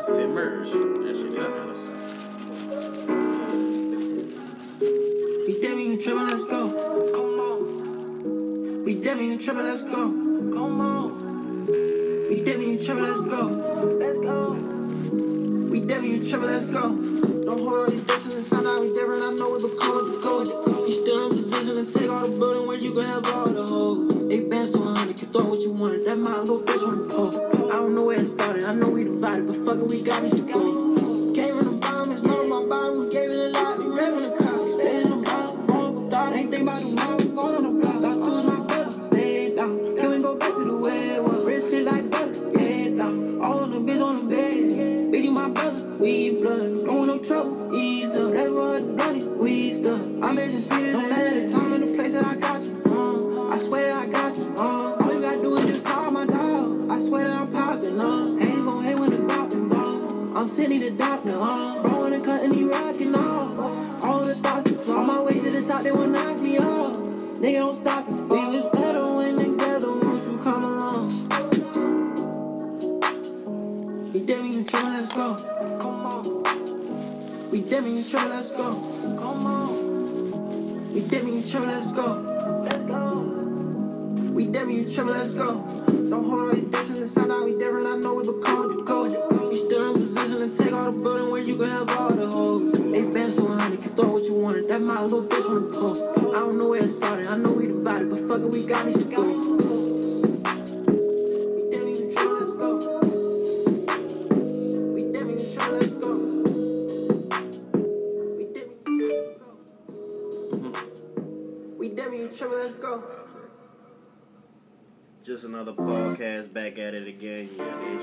That's it merge. That shit got We definitely trippin', let's go. Come on. We definitely trippin', let's go. Come on. We definitely trippin', let's go. Let's go. We definitely trippin', let's go. Don't hold all these bitches out we different. I know we become the code. You still in position to take all the building where you can have all the hoes. They been so honey, can throw what you wanted. That my little bitch on the pole. I don't know where it started. I know we divided, but fuck it, we got these goals. Nigga don't stop it. We was better when together once you come along. We definitely trying, let's go. Come on. We definitely trying, let's go. Come on. We definitely trying, let's go. Let's go. We definitely trying, let's go. Don't hold these distance and sound out we different. I know we become code. You still in position to take all the building where you can have all the hoes. They been so honey, can throw what you wanted. That my little bitch the pole. I don't know where it started. I know we divided, but fuck it, we got tryna, let's go. Let's go. We definitely let's go. We definitely tryna, let's go. Just another podcast back at it again, yeah, ish.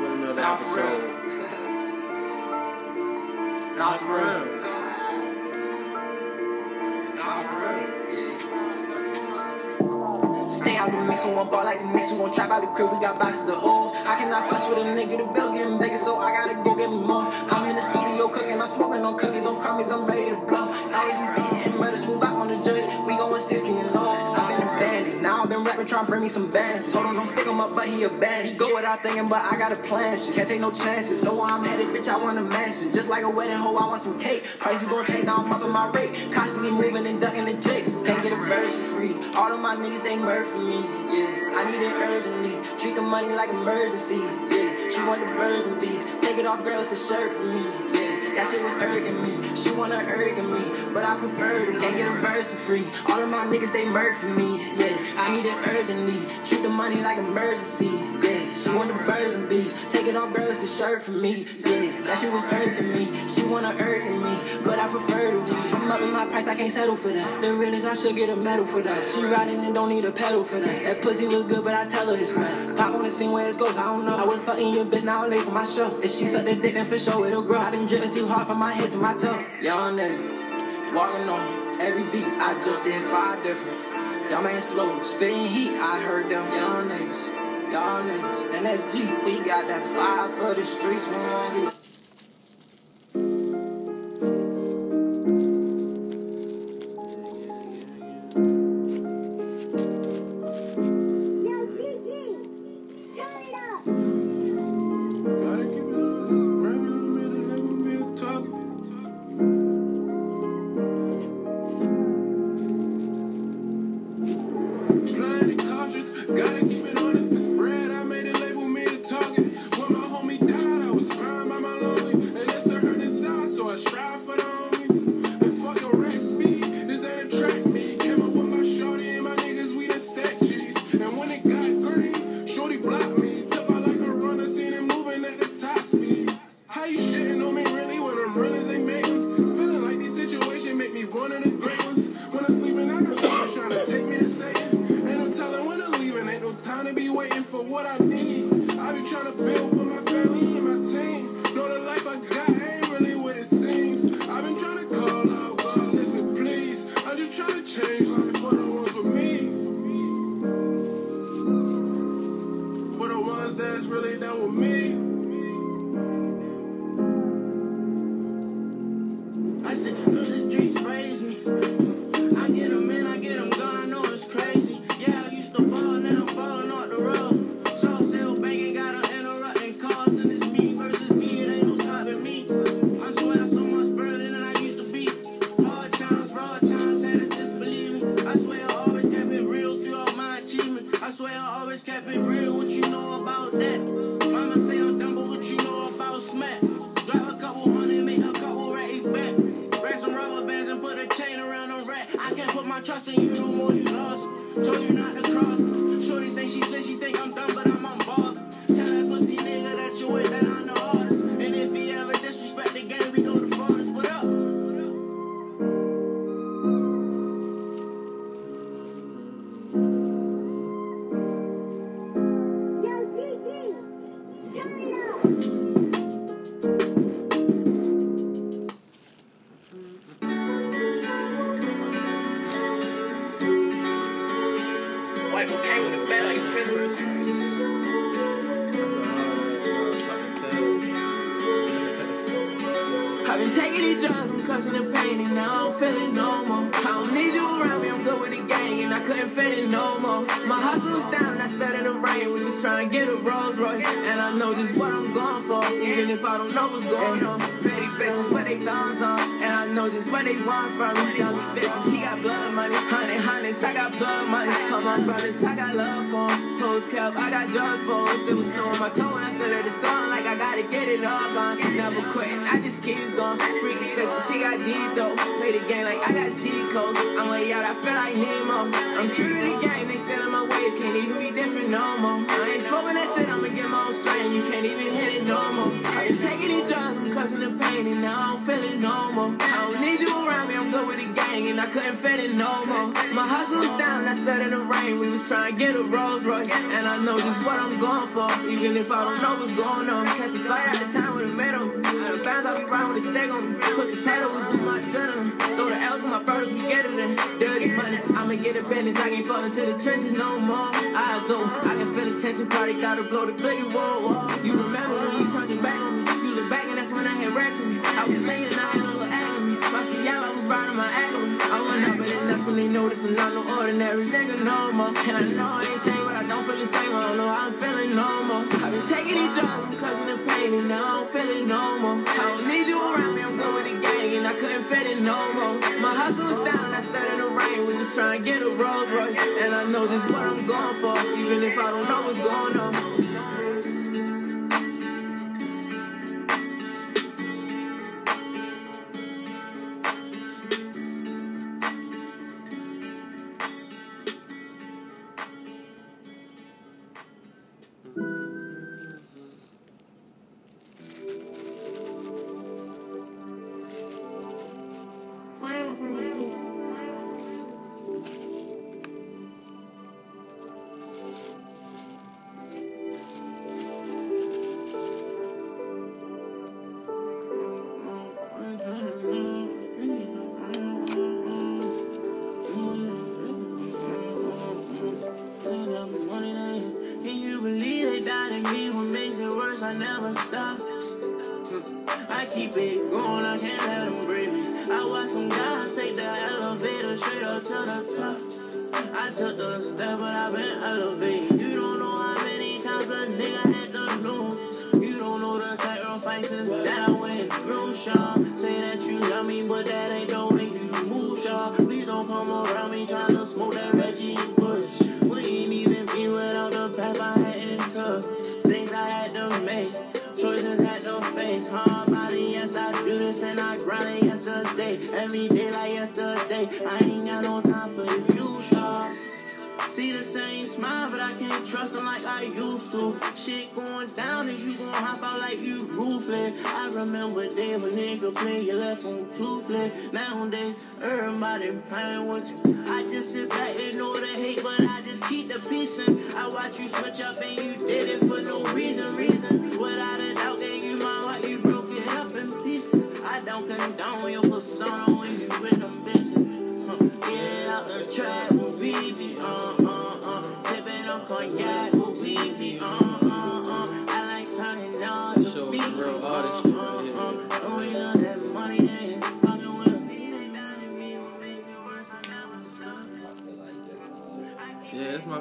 With another Nah, for real. episode. Nah, for real. Nah, for real. Stay out the mix, one ball like the mix, one trap out the crib, we got boxes of O's. I cannot fuss with a nigga, the bills getting bigger, so I gotta go get me more. I'm in the studio cooking, I'm smoking on cookies, on crummies, I'm ready to blow. All of these bitches getting murdered, smooth out on the judge, we going 60 and low. Trying to bring me some bands. Told him don't stick him up, but he a bad. He go without thinking, but I got a plan. Shit, can't take no chances. Know where I'm headed, bitch, I want a mansion. Just like a wedding hoe, I want some cake. Prices gon' change, now I'm up in my rate. Constantly moving and ducking the jakes. Can't get a verse for free. All of my niggas, they murder for me. Yeah, I need it urgently. Treat the money like emergency. Yeah, she want the birds and bees. Take it off, girls, the shirt for me. Yeah. That shit was urging me. She wanna urging me, but I prefer to can't get a verse for free. All of my niggas they murder for me. Yeah, I need it urgently. Treat the money like emergency. Yeah, she the birds and bees. Take it off, girls, the shirt for me. Yeah, that shit was urging me. She wanna urging me, but I prefer to be. I'm up in my price, I can't settle for that. The realest, I should get a medal for that. She riding and don't need a pedal for that. That pussy was good, but I tell her it's wet. Pop on the scene where it goes, I don't know. I was fucking your bitch, now I'm late for my show. If she suck the dick, then for sure it'll grow. I been dripping too hard from my head to my toe. Young nigga, walking on every beat. I just did five different. Dumb ass flow, spitting heat. I heard them young niggas, niggas. NSG, we got that five for the streets. My brothers, I got love for 'em. Clothes kept, I got drugs for 'em. It was snowing my toe, and I stood at the storm like I gotta get it all gone. Never quitting, I just keep going. Freaky bitch, she got deep though. Play the game like I got cheat codes. I'm way out, I feel like Nemo. I'm true to the game, they still in my way. It can't even be different no more. I ain't smoking that shit, I'ma get my own strain. You can't even hit it no more. I've been taking these drugs, I'm good the gang, and I couldn't fit it no more. My hustle was down, I stood in the rain. We was trying to get a Rolls Royce, and I know just what I'm going for, even if I don't know what's going on. Catch a flight out of town with a medal. Out of bounds, I'll be riding with a stick on me. Push the pedal, we do my adrenaline. Throw the L's on my brothers, we get it in. Dirty money, I'ma get a business. I can't fall into the trenches no more. I so I can feel the tension, party gotta blow the biggie wall. You remember when you turned your back on me? You look back and that's when I had racks on me. I was laying I they noticed I'm not no ordinary nigga no more. And I know I ain't changed, but I don't feel the same. I don't know how I'm feeling no more. I've been taking these drugs, I'm cussing the pain, and now I don't feel it no more. I don't need you around me, I'm good with the gang, and I couldn't fit it no more. My hustle was down, I stood in the rain, we was trying to get a Rolls Royce, and I know just what I'm going for, even if I don't know what's going on. I remember days when nigga play you left on toothless. Nowadays, everybody playing with you. I just sit back and know the hate, but I just keep the peace and I watch you switch up and you did it for no reason, reason. Without a doubt, gave you my heart, you broke it up in pieces. I don't condone your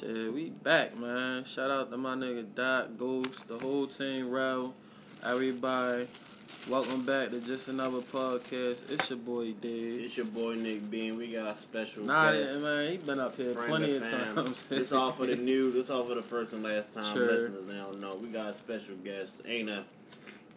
Shit, we back, man. Shout out to my nigga Dot, Ghost, the whole team, Rel, everybody. Welcome back to Just Another Podcast. It's your boy Dave. It's your boy Nick Bean. We got a special Nah, guest. man, he been up here friend plenty of of fam. times. It's all for the new. It's all for the first and last time Sure. listeners. They don't know. We got a special guest. Ain't a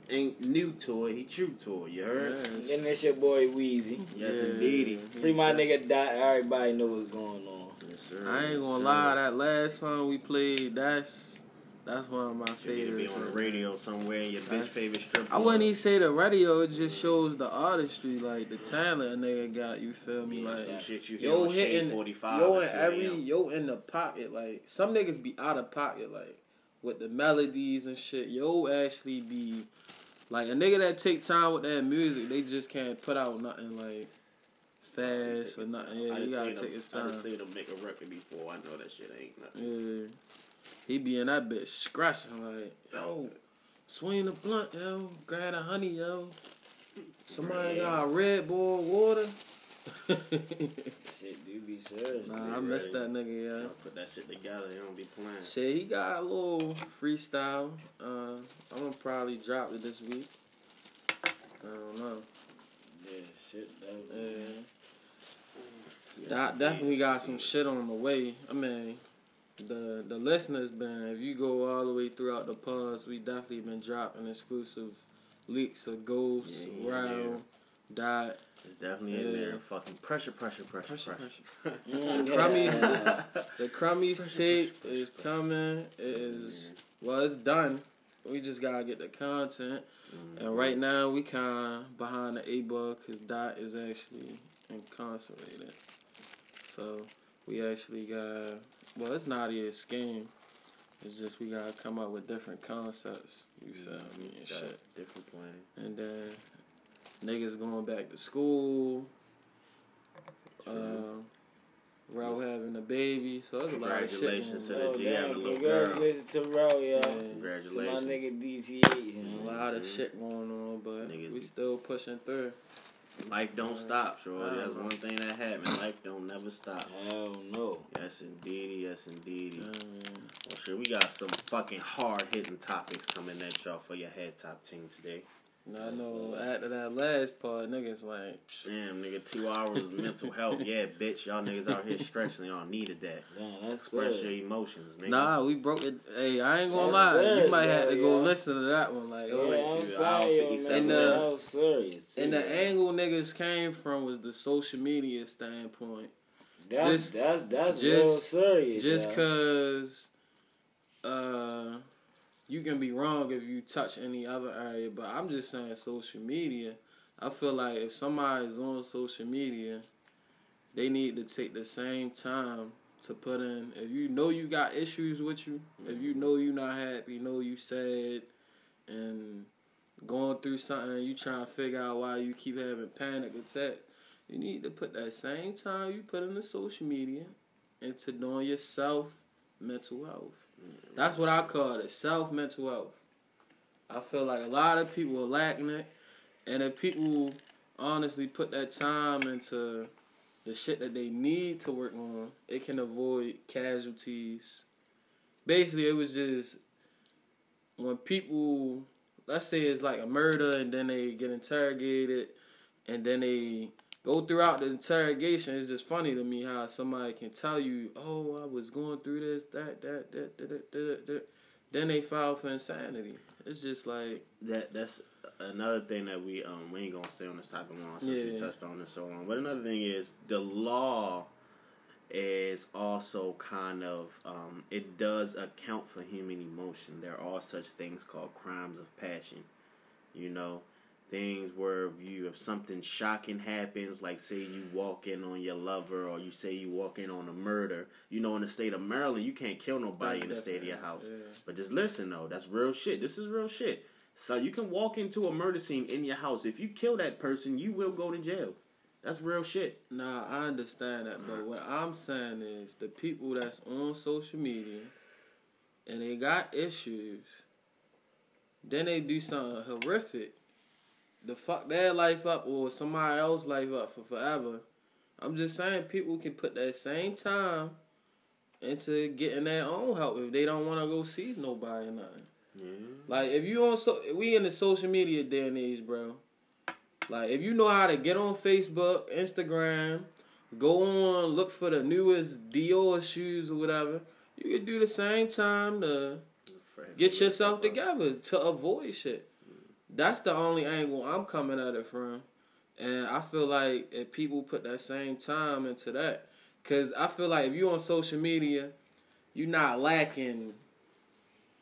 ain't new to it. He true to it. You heard? Yes. And it's your boy Wheezy. Yes, Yeah. indeedy. Free my nigga Dot. Everybody know what's going on. Sir. I ain't gonna sir. lie, that last song we played, that's that's one of my You need to be on the radio somewhere. in Your bitch favorite strip. I wouldn't even say the radio, it just shows the artistry, like the talent a nigga got, you feel me? Yeah, Like some shit you hear yo hitting 45 yo in every yo in the pocket, like some niggas be out of pocket, like with the melodies and shit. Yo actually be like a nigga that take time with that music, they just can't put out nothing like fast or nothing. Yeah, I you gotta take him- his I time. just seen him make a record before. I know that shit ain't nothing. Yeah. He be in that bitch scratching like, yo, swing the blunt, yo, grab a honey, yo. Somebody got a Red Bull water. Shit, do be serious. nah, I miss that nigga, Y'all yeah. put that shit together. You don't be playing. Shit, he got a little freestyle. Uh, I'm gonna probably drop it this week. I don't know. Yeah, shit. That, Yeah. Definitely got some shit on the way. I mean, the the listeners been if you go all the way throughout the pods, we definitely been dropping exclusive leaks of Ghost, Yeah, yeah, Round, Dot, It's definitely in there. Fucking pressure, pressure, pressure, pressure, pressure. pressure. Mm, The crummies, yeah. the crummies tape is coming. It is well, it's done. We just gotta get the content, and right now we kind of behind the eight ball because Dot is actually incarcerated. So we actually got well, it's not a scheme. It's just we gotta come up with different concepts. You feel me and Got shit. a different plan. And then niggas going back to school. Um, Ralph having a baby, so it's a lot of shit. Congratulations to the Oh, G having a damn, little girl. congratulations to Ro, yeah. Yeah. To my Congratulations. nigga DTH. There's a lot of Mhm. shit going on, but Niggas we still pushing through. Life don't stop, sure. That's one thing that happened. Life don't never stop. Hell no. Yes, indeedy. Yes, indeedy. Um, Well, sure, we got some fucking hard hitting topics coming at y'all for your head top team today. And I know after that last part, niggas like, Damn, nigga, two hours of mental health. Yeah, bitch, y'all niggas out here stretching. Y'all needed that. Damn, that's Express your emotions, nigga. nah, we broke it. Hey, I ain't gonna Yes, lie, sir. you might have to Yeah, go listen to that one. Like, Yeah, oh, Wait I'm till sorry, yo, 57. man. And, uh, was serious. too, and the man. angle niggas came from was the social media standpoint. That's just- that's that's just- real serious. Just yeah. cause uh you can be wrong if you touch any other area, but I'm just saying social media. I feel like if somebody's on social media, they need to take the same time to put in if you know you got issues with you, if you know you not happy, know you sad and going through something, you trying to figure out why you keep having panic attacks. You need to put that same time you put in the social media into doing yourself mental health. That's what I call it, self mental health. I feel like a lot of people are lacking it, and if people honestly put that time into the shit that they need to work on, it can avoid casualties. Basically, it was just when people, let's say it's like a murder, and then they get interrogated, and then they go throughout the interrogation. It's just funny to me how somebody can tell you, "Oh, I was going through this, that, that, that, that, that, that, that." Then they file for insanity. It's just like, that that's another thing that we um we ain't gonna stay on this topic long since we touched on it so long. But another thing is the law is also kind of um it does account for human emotion. There are such things called crimes of passion. You know, things where if you if something shocking happens, like say you walk in on your lover or you say you walk in on a murder, you know in the state of Maryland you can't kill nobody That's in the state of your house. yeah. But just listen though, that's real shit. This is real shit. So you can walk into a murder scene in your house. If you kill that person, you will go to jail. That's real shit. Nah, I understand that, but what I'm saying is the people that's on social media and they got issues, then they do something horrific to fuck their life up or somebody else's life up for forever. I'm just saying people can put that same time into getting their own help if they don't want to go see nobody or nothing. Yeah. Like if you on so we in the social media day and age, bro. Like if you know how to get on Facebook, Instagram, go on, look for the newest Dior shoes or whatever, you can do the same time to get yourself together to avoid shit. That's the only angle I'm coming at it from. And I feel like if people put that same time into that, because I feel like if you on social media, you're not lacking.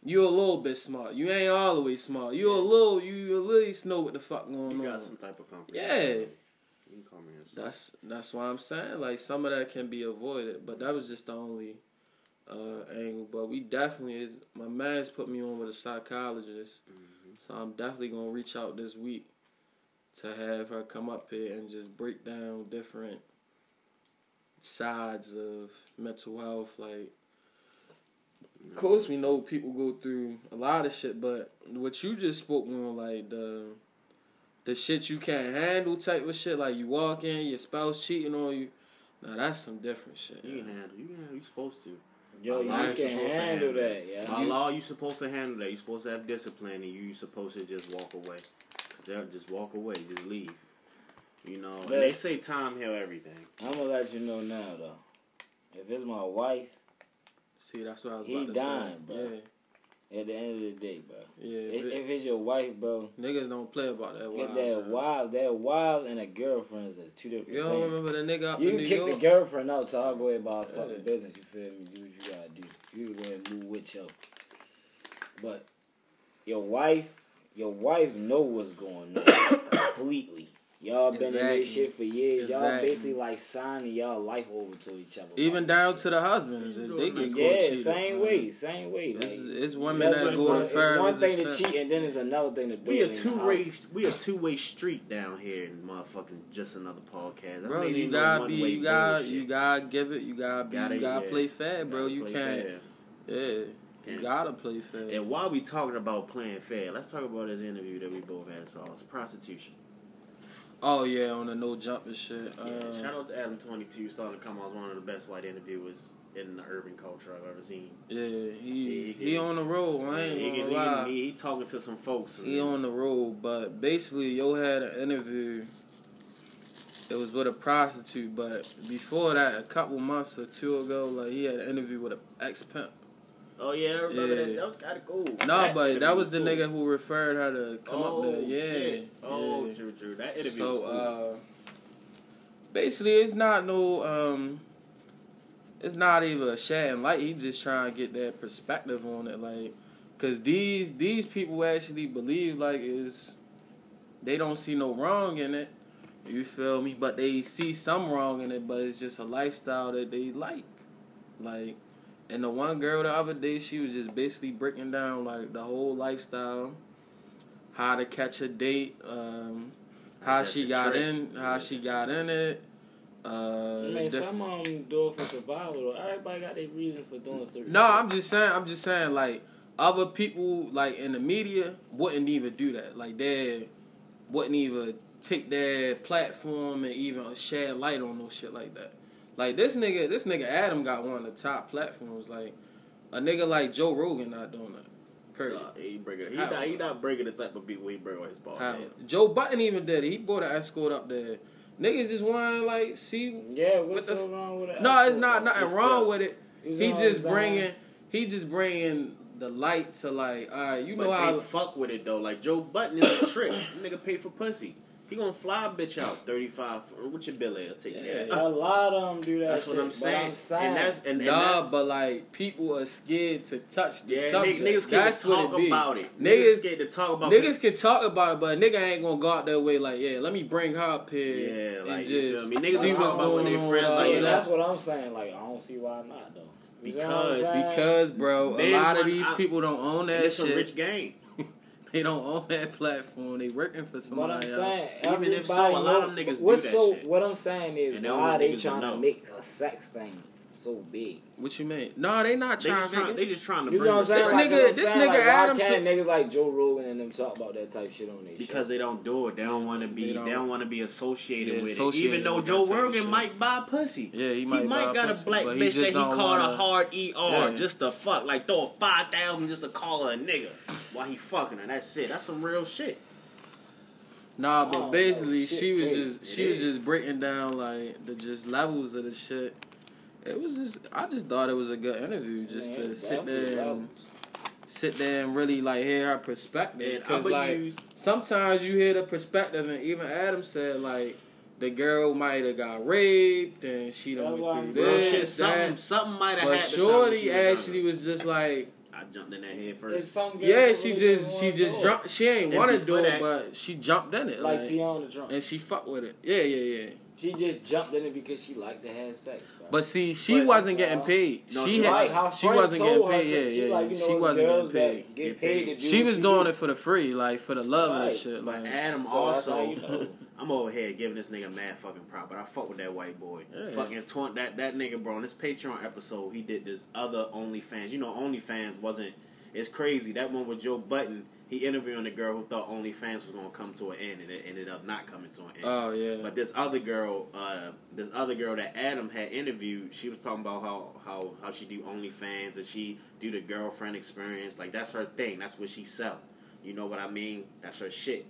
You're a little bit smart. You ain't way smart. You're a little. You at least know what the fuck going on. You on. got some type of Yeah. comprehension. You can comprehend some. That's that's why I'm saying like some of that can be avoided, but that was just the only uh, angle. But we definitely is. My man's put me on with a psychologist, so I'm definitely gonna reach out this week to have her come up here and just break down different sides of mental health. Like, of course, we know people go through a lot of shit, but what you just spoke on, like the the shit you can't handle type of shit, like you walk in, your spouse cheating on you. Now that's some different shit. You can handle. You can handle. You supposed to. Yo, you By law, can you're supposed to handle that, yeah. By law, you supposed to handle that. You supposed to have discipline, and you supposed to just walk away. Just just walk away. Just leave. You know. And they say time heal everything. I'm gonna let you know now though. If it's my wife, See, that's what I was He about to dying, say. bro. Yeah, at the end of the day, bro. yeah. If, If it- if it's your wife, bro, niggas don't play about that. get Wild that shit. wild, that wild and a girlfriend is two different You don't things. remember the nigga up You in can New kick the girlfriend out to I go about Yeah. fucking business. You feel me? Do what you gotta do. You can go ahead and move with your. But your wife, your wife know what's going on completely. Y'all been in this shit for years. Y'all basically like signing y'all life over to each other. Even about down to the husbands, they get caught yeah, cheating. same man. way, same way. It's, like, it's women that that's go one- to It's one thing to cheat, and then it's another thing to do We it a two house. way. We a two way street down here in motherfucking just another podcast. I Bro, you gotta be, you gotta, bullshit. you gotta give it, you gotta be, Gotta, you gotta yeah. play fair, bro. Gotta You can't, fair. yeah, you gotta play fair. And while we talking about playing fair, let's talk about this interview that we both had. So it's prostitution. Oh yeah, on the No Jumper shit. Yeah, Uh, shout out to Adam Twenty Two, starting to come out as one of the best white interviewers in the urban culture I've ever seen. yeah, he He- he, he- on the road. I ain't he, gonna he, lie. he, he talking to some folks. He on the road, but basically, yo had an interview. It was with a prostitute, but before that, a couple months or two ago, like he had an interview with an ex pimp. Oh yeah, I remember that. Yeah. That was kind of cool. No, That but that was the cool. nigga who referred her to come oh, up there. Yeah, shit. Oh, yeah. true, true. That interview. So, cool. uh, basically, it's not no, um, it's not even a shedding light. He just trying to get that perspective on it, like, cause these these people actually believe like is they don't see no wrong in it. You feel me? But they see some wrong in it, but it's just a lifestyle that they like. Like, and the one girl the other day, she was just basically breaking down like the whole lifestyle, how to catch a date, um, how she got trick. in, how Yeah. she got in it. Uh, I mean, diff- some of them do it for survival. Though. Everybody got their reasons for doing certain. no, shit. I'm just saying. I'm just saying. Like other people, like in the media, wouldn't even do that. Like they wouldn't even take their platform and even shed light on no shit like that. Like this nigga, this nigga Adam got one of the top platforms. Like a nigga like Joe Rogan not doing that. Period. Nah, he breaking. He How? not. He not breaking the type of people he bring on his podcast. Joe Budden even did it. He brought an escort up there. Niggas just want to like see. Yeah, what's What the so f- wrong with it? No, it's not nothing It's wrong the- with it. It's He just design. bringing. He just bringing the light to like. All right, you But know how. they fuck with it though. Like Joe Budden is a trick. nigga pay for pussy. He gonna fly a bitch out thirty five. What your bill is? Take care. Yeah. A lot of them do that. That's what I'm but saying. I'm saying. And that's and, and Nah, that's, but like people are scared to touch the yeah, subject. niggas, niggas That's scared to what talk it be. about it. Niggas, Niggas, scared to talk about it. niggas can talk about it, but a nigga ain't gonna go out that way. Like, yeah, let me bring her up here Yeah, and like, you just feel me? Niggas see what's going on. friends, like, yeah, of that's that. what I'm saying. Like, I don't see why not though. You know what I'm Because- Because, bro, a lot of these I- people don't own And that it's a shit. rich game. They don't own that platform. They working for What I'm somebody else. saying, Even if so, a lot of know- niggas do what's that so, shit. What I'm saying is, And they why want they trying to make a sex thing so big. What you mean? No, they not They trying. just, to trying, they just trying to You bring know what I'm saying? This Like, nigga- you know what I'm this saying? nigga like, why Adam can't shit- niggas like Joe Rogan and them talk about that type shit on their because they don't do it. They don't want to be. They They don't- don't, want to be associated Yeah, with associated it. Even though Joe that type of Rogan shit. might buy pussy. Yeah, he might buy got pussy, a black bitch that he called wanna- a hard ER Yeah. just to fuck. Like throw a five thousand just to call her a nigga while he fucking her. That's it. That's some real shit. Nah, but don't basically. Shit she was crazy. just she It was is. just breaking down like the just levels of the shit. It was just I just thought it was a good interview just Man, to sit there and sit there and really like hear her perspective because like use- sometimes you hear the perspective and even Adam said like the girl might have got raped and she done That's went what I'm through Real saying. shit. this Something, that. something might have But happened. Shorty actually was just like I jumped in that head first. yeah she really just she just jumped she ain't And want to do it that- but she jumped in it like like, Tiana Trump. and she fucked with it yeah yeah yeah. She just jumped in it because she liked to have sex. Bro. But see, she But wasn't that's getting all. paid. No, she she had, like how she Frank wasn't getting paid. to- Yeah, she yeah, like, you know, she wasn't girls getting paid. get Get paid to paid. do She was doing do. it for the free, like for the love and Right. shit. But Like, Adam So also, you know. I'm over here giving this nigga mad fucking prop, but I fuck with that white boy. Yeah. Fucking taunt that that nigga, bro. On this Patreon episode, he did this other OnlyFans. You know, OnlyFans wasn't. It's crazy. That one with Joe Budden, he interviewing the girl who thought OnlyFans was gonna come to an end, and it ended up not coming to an end. oh yeah, But this other girl, uh, this other girl that Adam had interviewed, she was talking about how how how she do OnlyFans and she do the girlfriend experience. Like that's her thing. That's what she sell. You know what I mean? That's her shit.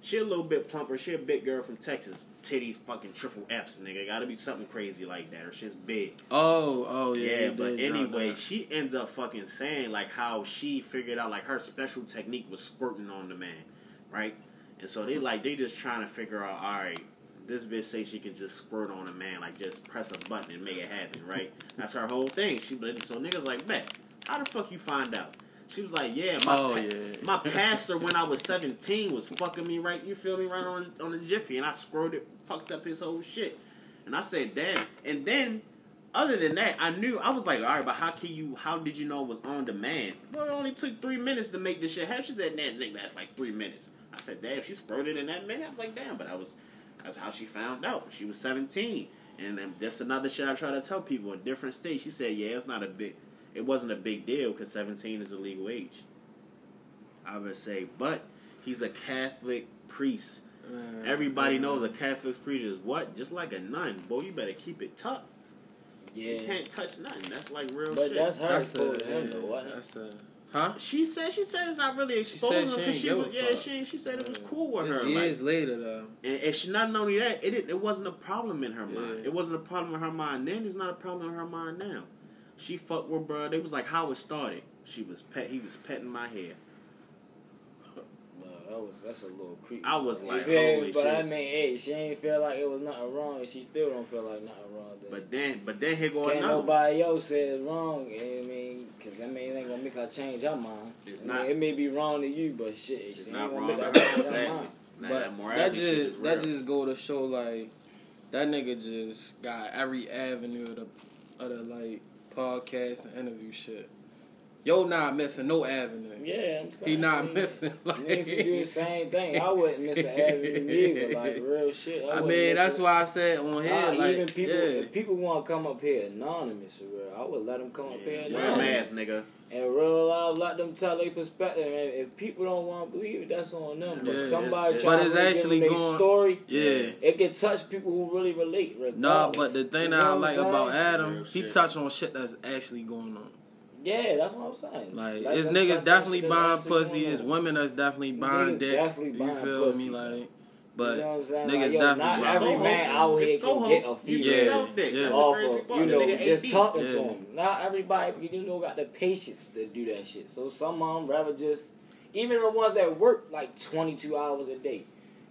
She a little bit plumper. She a big girl from Texas. Titties fucking triple F's, nigga. Gotta be something crazy like that. Or shit's big. oh oh yeah. Yeah, but anyway, she ends up fucking saying like how she figured out like her special technique was squirting on the man, right? And so they like they just trying to figure out, all right, this bitch say she can just squirt on a man, like just press a button and make it happen, right? That's her whole thing. She so niggas like, bet, how the fuck you find out? She was like, yeah, my Oh, yeah. my pastor when I was seventeen was fucking me right, you feel me, right on on the jiffy, and I squirted, fucked up his whole shit. And I said, damn. And then, other than that, I knew I was like, all right, but how can you? How did you know it was on demand? Well, it only took three minutes to make this shit happen. She said, "Nah, nigga, that's like three minutes." I said, "Damn, she squirted in that minute." I was like, "Damn," but I was that's how she found out. She was seventeen, and then that's another shit I try to tell people in different states. She said, "Yeah, it's not a big, it wasn't a big deal because seventeen is a legal age." I would say, but he's a Catholic priest. Man, Everybody man. knows a Catholic priest is what? Just like a nun. Boy, you better keep it tucked. You Yeah, can't touch nothing. That's like real but shit. that's her That's a, exposing him though. yeah, wasn't that's a, huh? she said she said it's not really She said exposing she because ain't she, was yeah she she said it was cool with It's her. years Like, later though. and, and she not only that it didn't, it wasn't a problem in her mind. It wasn't a problem in her mind then. It's not a problem in her mind now. She fucked with bro. It was like how it started. She was pet. He was petting my hair. No, that was that's a little creepy. I was like, feel holy but I mean, hey, she ain't feel like it was nothing wrong, and she still don't feel like nothing wrong. Then. But then, but then here go Can't another. one. nobody else say it's wrong. I mean, because I mean, it ain't gonna make her change her mind. It's I mean, it may be wrong to you, but shit, It's she not ain't gonna wrong. make her Exactly. change her mind. Nah, but that that morality shit is just that just go to show like that nigga just got every avenue of the of the like podcast and interview shit. Yo, not missing no avenue. Yeah, I'm saying. He not I mean, missing. Like, Niggas should do the same thing. I wouldn't miss an avenue either. Like real shit. I wouldn't mean, that's it. why I said on here, Nah, like, even people, yeah. if people want to come up here anonymous, for real, I would let them come up here Yeah, wear a mask, nigga. And real loud, let them tell their perspective. And if people don't want to believe it, that's on them. But Yeah, somebody it's- trying But it's to really actually give them going- their story, yeah. it can touch people who really relate. Regardless. Nah, but the thing You that I like I'm about? Adam, Real he shit. touched on shit that's actually going on. yeah, that's what I'm saying. Like, Let it's niggas definitely shit buying pussy. going It's women that's definitely buying dick. definitely you feel pussy, me? bro. Like, You but know what I'm saying? niggas Like, yo, definitely not every man out here It's go can get a host. You female Yeah, yeah. Off of you know Nigga just 18. talking Yeah. to them. Not everybody you know got the patience to do that shit. So some of them rather just even the ones that work like twenty two hours a day.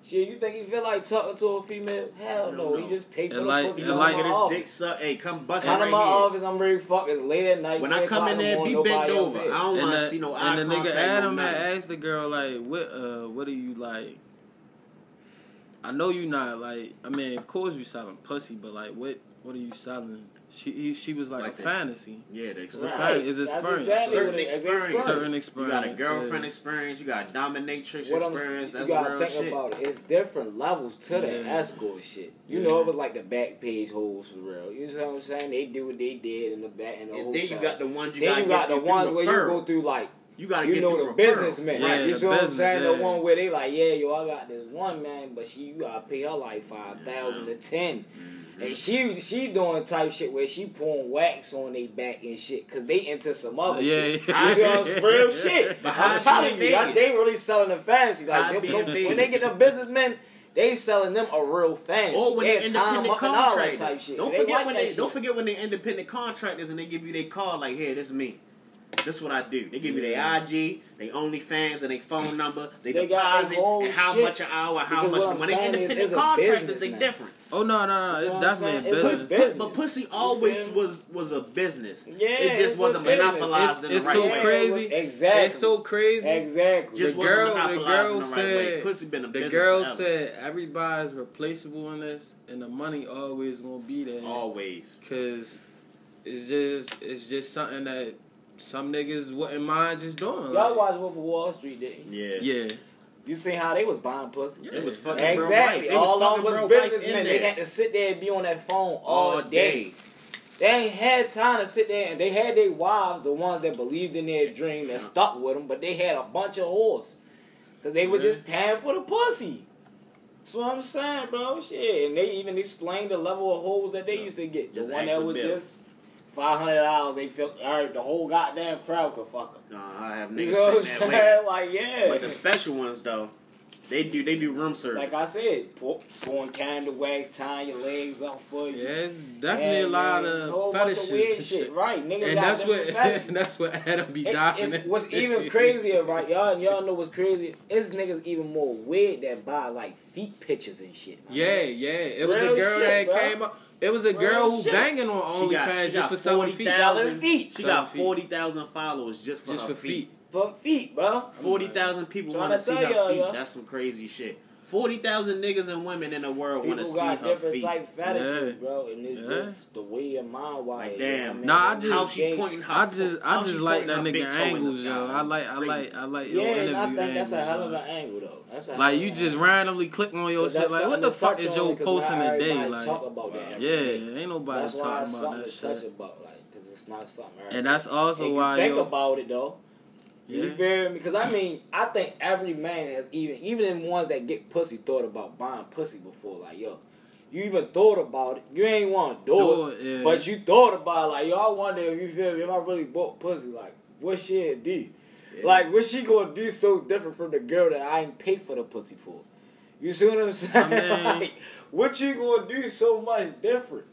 Shit, you think he feel like talking to a female? Hell no. know. He just paid for And the like- pussy. and Come like- to Get my his dick office. sucked. Hey, come bust it Come to right my here. office. I'm ready to fuck. It's late at night. When I come in there, be bent over. I don't and want to the, see no eye and the nigga. Adam no had asked the girl like, "What? Uh, what do you like?" I know you not like. I mean, of course you selling pussy, but like, what? What are you selling? She he, she was like, Like a fantasy. Yeah, the It's a experience. fan- it's That's experience. exactly certain what it- it's experience. You got a girlfriend yeah. experience. You got a dominatrix What I'm experience. you gotta real think shit. about it. It's different levels to that Yeah. escort shit. You Yeah. know, it was like the back page holes for real. You know what I'm saying? They do what they did in the back in the And whole then you time. got the ones you then got you got the ones where you go through like You got to you get know through the referral. businessman. Yeah, you the see what I'm saying? yeah. The one where they like, yeah, yo, I got this one man, but she you gotta pay her like five thousand to 10 Mm-hmm. And she she doing type shit where she pouring wax on their back and shit because they into some other Yeah, shit. yeah. You see what I'm saying? Real shit. But I'm it telling be you, in they really selling the fantasy. Like How it they, when they get the businessmen, they selling them a real fantasy. Or when they they independent up and all that contractors. type shit. Don't They forget like when they shit. don't forget when they independent contractors and they give you their card like, hey, this is me. This is what I do. They give you their IG, they OnlyFans, and their phone number. They, They deposit whole and how shit. much an hour, how Because much. I'm When they saying is, independent contractors, business they different. Oh no, no, no! That's It's definitely a business. business. But pussy always feel was was a business. Yeah, it just wasn't monopolized It's, in the it's right so way. crazy. Exactly. It's so crazy. Exactly. Just the wasn't girl, the girl in the right said, Pussy been a the girl forever. said everybody's replaceable in this, and the money always gonna be there. always. Cause it's just, it's just something that some niggas wouldn't mind just doing. Y'all like, watch Wolf of Wall Street, didn't you? Yeah. Yeah, You seen how they was buying pussy? Yeah. It was fucking real Exactly. white. They All of fucking them real was businessmen. They had to sit there and be on that phone all, all day. day. They ain't had time to sit there and they had their wives, the ones that believed in their dream that stuck with them, but they had a bunch of whores. Cause they were Yeah. just paying for the pussy. That's what I'm saying, bro. Shit. And they even explained the level of holes that they used to get. Just the one ask that was bill. just five hundred dollars, they feel all right, the whole goddamn crowd could fuck them. No, I have You know niggas I'm sitting that saying? way. Like, yeah. But the special ones though, they do they do room service. Like I said, pour, pouring candle wax, tying your legs up for you. yeah, it's definitely Yeah, a lot man. of Whole bunch fetishes weird and shit. Right, niggas And got that's what, different fetishes. that's what Adam be It- dying. it's, what's even crazier, right? Y'all, y'all know what's crazy? It's niggas even more weird that buy like feet pictures and shit. man. Yeah, yeah. It was Real a girl shit, that bro. came up. It was a Real girl who shit. banging on She got- OnlyFans she just got for selling feet. 40,000 feet. She Selling got feet. forty thousand followers just for Just her for feet. for feet, bro. Forty thousand people Tryna want to see tell her y'all, feet. yo. That's some crazy shit. Forty thousand niggas and women in the world want to People see got her different feet. type fetishes, Yeah. bro, and it's Yeah. just the way your mind wired. Like, damn. I mean? Nah, I It's just- How she gay. pointing her? I just, I how she just like that nigga big toe in the angles, sky. yo. I like, I like, I like your Yeah, and interview I think angles. that's a hell of an angle, though. That's a Like you just angle. randomly click on your But shit. Like, what the fuck is your post in not day? Like, talk about that. yeah, ain't nobody That's why talking it's about something that to touch shit. about, like, because it's not something. And that's also and you why think about it though. You feel me? Because I mean, I think every man has even, even in ones that get pussy, thought about buying pussy before. Like, yo, you even thought about it. You ain't want to do, Do it, yeah. but you thought about it. Like, yo, I wonder if you feel me? If I really bought pussy, like, what she do? Like, what she gonna do so different from the girl that I ain't paid for the pussy for? You see what I'm saying? I mean- like, what you gonna do so much different?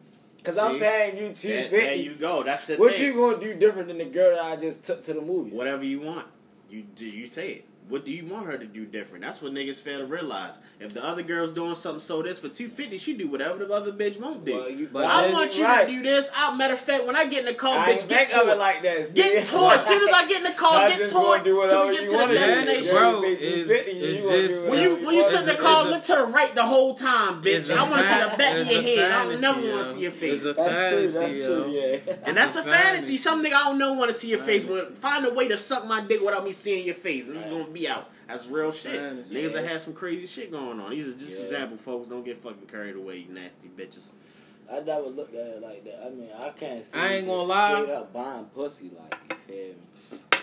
Cause I'm paying you two There, there you go. That's the What thing. you gonna do different than the girl that I just took to the movies? Whatever you want. You do you say it. What do you want her to do different? That's what niggas fail to realize. If the other girl's doing something so this for two fifty, she do whatever the other bitch won't do. Well, you- But I want you right. to do this. I, matter of fact, when I get in the car, I bitch, get think of to it it. like that. Get see? to it. As soon as I get in the car, get just to gonna it. Till we get to the destination. Bro, You pay it's- 250, you it's gonna do just- When you when you sit in the car, it's a- look to the right the whole time, bitch. It's a I want to see the back of your head. I don't never want to see your face. It's a That's true. fantasy, That's true. yo. And that's a fantasy. Something I don't know want to see your face. But find a way to suck my dick without me seeing your face. This is gonna be out. That's real It's shit. fantasy. Niggas that have some crazy shit going on. These are just Yeah. example, folks. Don't get fucking carried away, you nasty bitches. I never looked at it like that. I mean, I can't. See I ain't gonna lie. Straight up buying pussy, like you feel me?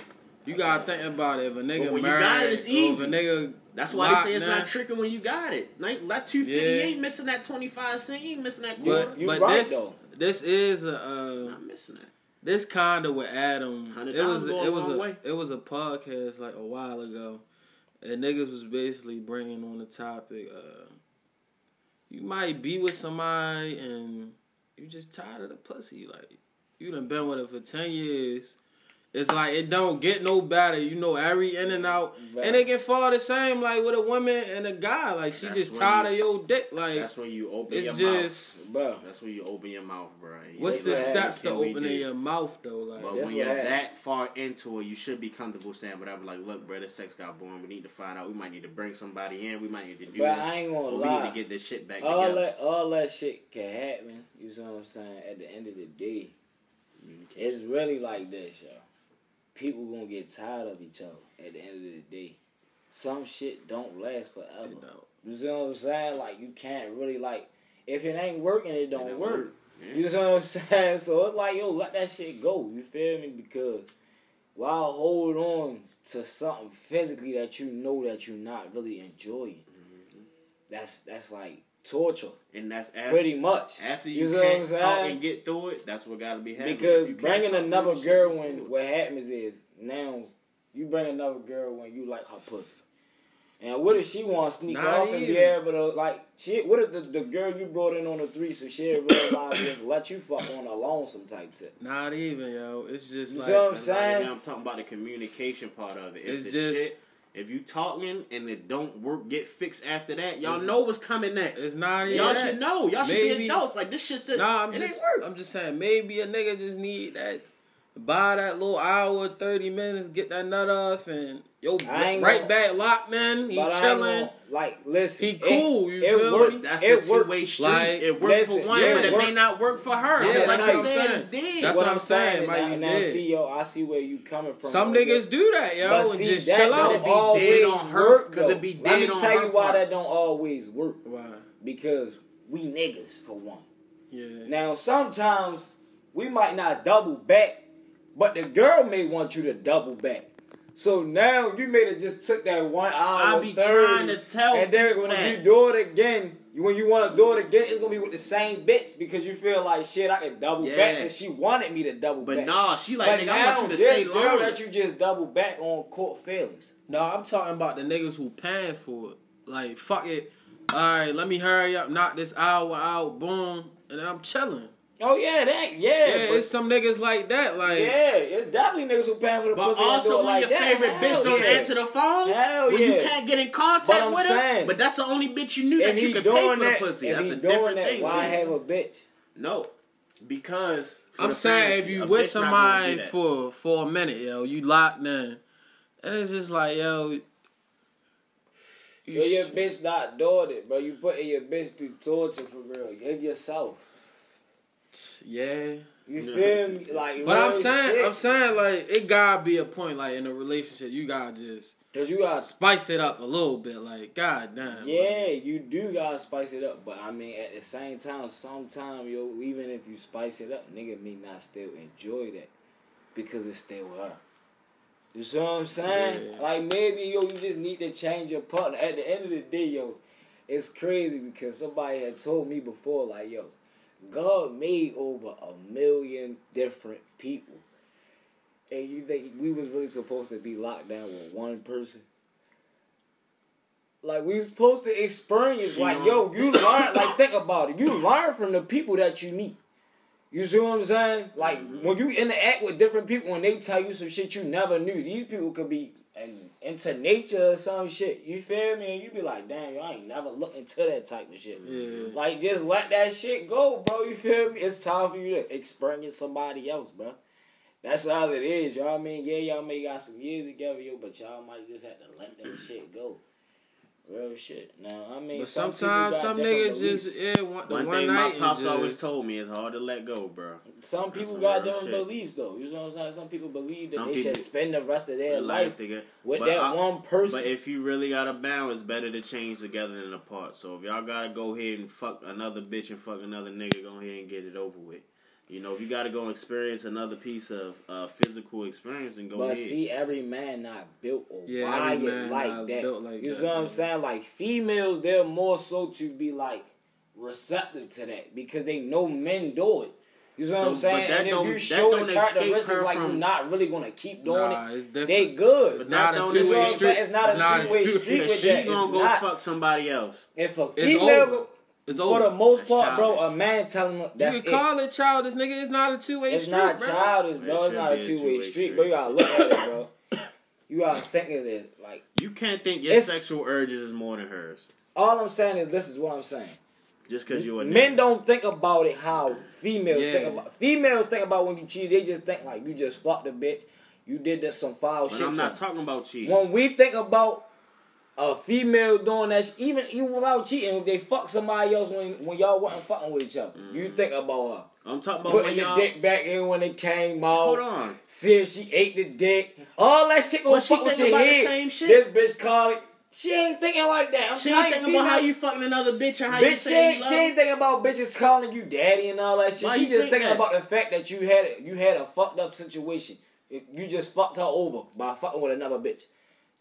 You gotta think about it. If a nigga But when you got it, it's or if easy. a nigga That's why they say it's now- not tricking when you got it. Like that two fifty, Yeah. you ain't missing that twenty five cent. You ain't missing that quarter. But You but right, this though. this is a I'm uh, not missing that. This kind of with Adam. It was a it was a way. it was a podcast like a while ago, and niggas was basically bringing on the topic. Uh, you might be with somebody and you just tired of the pussy. Like you done been with her for ten years, It's like it don't get no better. You know every in and out, Right. and it can fall the same like with a woman and a guy. Like she That's just tired you- of your dick. Like That's when you open it's your just bro. That's when you open your mouth, bro. what's That's the steps to opening your mouth though? Like But when you're happened. that far into it, you should be comfortable saying whatever. Like, look, bro, this sex got boring. We need to find out. We might need to bring somebody in. We might need to do But this. I ain't gonna or we need to get this shit back all together. that all that shit can happen. You know what I'm saying? At the end of the day, mm-hmm. it's really like this, yo. People gonna get tired of each other at the end of the day. Some shit don't last forever. you know. You see what I'm saying? Like you can't really like if it ain't working, it don't It don't work. work. Yeah. You see what I'm saying? So it's like yo, let that shit go. You feel me? Because while hold on to something physically that you know that you're not really enjoying, Mm-hmm. that's that's like torture, And that's after, pretty much. after You you, see what I'm can't talk and get through it. That's what got to be happening. Because If you can't bringing another girl shit, when what happens is now you bring another girl when you like her pussy. And what if she want to sneak Not off and be even. able to like she? What if the, the girl you brought in on the threesome she realize just let you fuck on a lonesome type tip? Not even yo. It's just You like see what I'm That's like, saying? I'm talking about the communication part of it. If It's just- shit, if you talking and it don't work, get fixed after that. Y'all It's- know what's coming next. it's not even. Y'all that. should know. Y'all should Maybe- be adults. Like this shit. Nah, I'm it just ain't work. I'm just saying maybe a nigga just need that buy that little hour, thirty minutes, get that nut off, and yo right gonna- back locked in. He But I ain't chilling. gonna- Like listen, He cool, It, you it feel worked. me? That's it the worked. two way street. Like, it worked listen, for one, yeah, but it it may not work for her. Yeah, like that's I what I'm saying. it's. That's what what I'm saying, and now, now see yo, I see where you coming from. Some bro. niggas do that, yo, But and see, just that chill don't out. It'd be always dead on her, work, 'cause though. it'd be Let me dead tell you why that don't always work. Why? Because we niggas for one. Yeah. Now sometimes we might not double back, but the girl may want you to double back. So now you may have just took that one hour. I be 30, trying to tell And then when that. you do it again, when you want to do it again, it's gonna be with the same bitch because you feel like shit. I can double Yeah. back, and she wanted me to double But back. nah, she like, but nigga, now I want you to this stay girl longer. that you just double back on court feelings. No, I'm talking about the niggas who paying for it. Like, fuck it. All right, let me hurry up, knock this hour out, boom, and I'm chilling. Oh yeah, that yeah. Yeah, but- it's some niggas like that. Like, yeah, it's definitely niggas who paying for the But pussy. that do also, it when like your that. favorite Hell bitch don't yeah. answer the phone, Hell when you can't get in contact But I'm with her, saying- but that's the only bitch you knew that you could pay doing for the pussy. if That's he a different that, thing. why too. have a bitch? No, because I'm saying if you with bitch not gonna do somebody for for a minute, yo, you locked in, and it's just like, yo, you Yo, your sh- bitch not doing it, bro. You putting your bitch through torture for real. Give yourself. Yeah. You Yeah. feel me? Like, But I'm real saying, shit. I'm saying, like, it gotta be a point, like, in a relationship, you gotta just Cause you got, spice it up a little bit, like, god damn. yeah, you do gotta spice it up. But I mean, at the same time, sometimes yo, even if you spice it up, nigga may not still enjoy that because it's still her. You see what I'm saying? Yeah. Like maybe yo, you just need to change your partner. At the end of the day, yo, it's crazy because somebody had told me before, like yo, God made over a million different people. And you think we was really supposed to be locked down with one person? Like we was supposed to experience, She like yo, you learn. Like think about it, you learn from the people that you meet. You see what I'm saying? Like mm-hmm. when you interact with different people and they tell you some shit you never knew. These people could be in, into nature or some shit. You feel me? And you be like, damn, yo, I ain't never looked into that type of shit. Yeah. Like just let that shit go, bro. You feel me? It's time for you to experience somebody else, bro. That's all it is, y'all. I mean, yeah, y'all may got some years together, yo, but y'all might just have to let that shit go. Real shit. Now, I mean, But some sometimes some niggas beliefs. just yeah want the One, one, thing my pops and always told me is hard to let go, bro. Some people some got real different shit. beliefs, though. You know what I'm saying? Some people believe that Some they should spend the rest of their Their life life together. with But that I- one person. But if you really got a balance, it's better to change together than apart. So if y'all gotta go ahead and fuck another bitch and fuck another nigga, go ahead and get it over with. You know, if you gotta go experience another piece of uh, physical experience, and go But ahead. see, every man not built or Yeah, wired like that. like you that, see what I'm saying? Like females, they're more so to be like receptive to that because they know men do it. You see what I'm saying? but that And if you show don't the characteristics her like you're not really gonna keep doing Nah, it, they good. It's But not that a don't two way street. It's not a two-way street two-way with she gonna It's go not. fuck somebody else. If a It's female, over. For the most That's part, bro, a man telling him you that's can call it childish, nigga. It's not a two way It's street, not bro. childish, It bro. It's not a two way street, street. bro. You gotta look at it, bro. You gotta think of it like You can't think your sexual urges is more than hers all I'm saying is this is what I'm saying. just because you're a Men don't think about it how females Yeah. think about. Females think about when you cheat. They just think like you just fucked a bitch. You did this some foul But shit. I'm not talking about cheating. when we think about a female doing that, even even without cheating, if they fuck somebody else when when y'all wasn't fucking with each other, you Mm. think about her. I'm talking about when putting the dick back in when it came out. Hold on. See if she ate the dick. All that shit gonna fuck with your head. same shit. This bitch called it. She ain't thinking like that. I'm She ain't you, thinking about how you fucking another bitch or how you Bitch, she ain't, you she ain't thinking about bitches calling you daddy and all that shit. Why she you just think thinking that? about the fact that you had you had a fucked up situation. You just fucked her over by fucking with another bitch.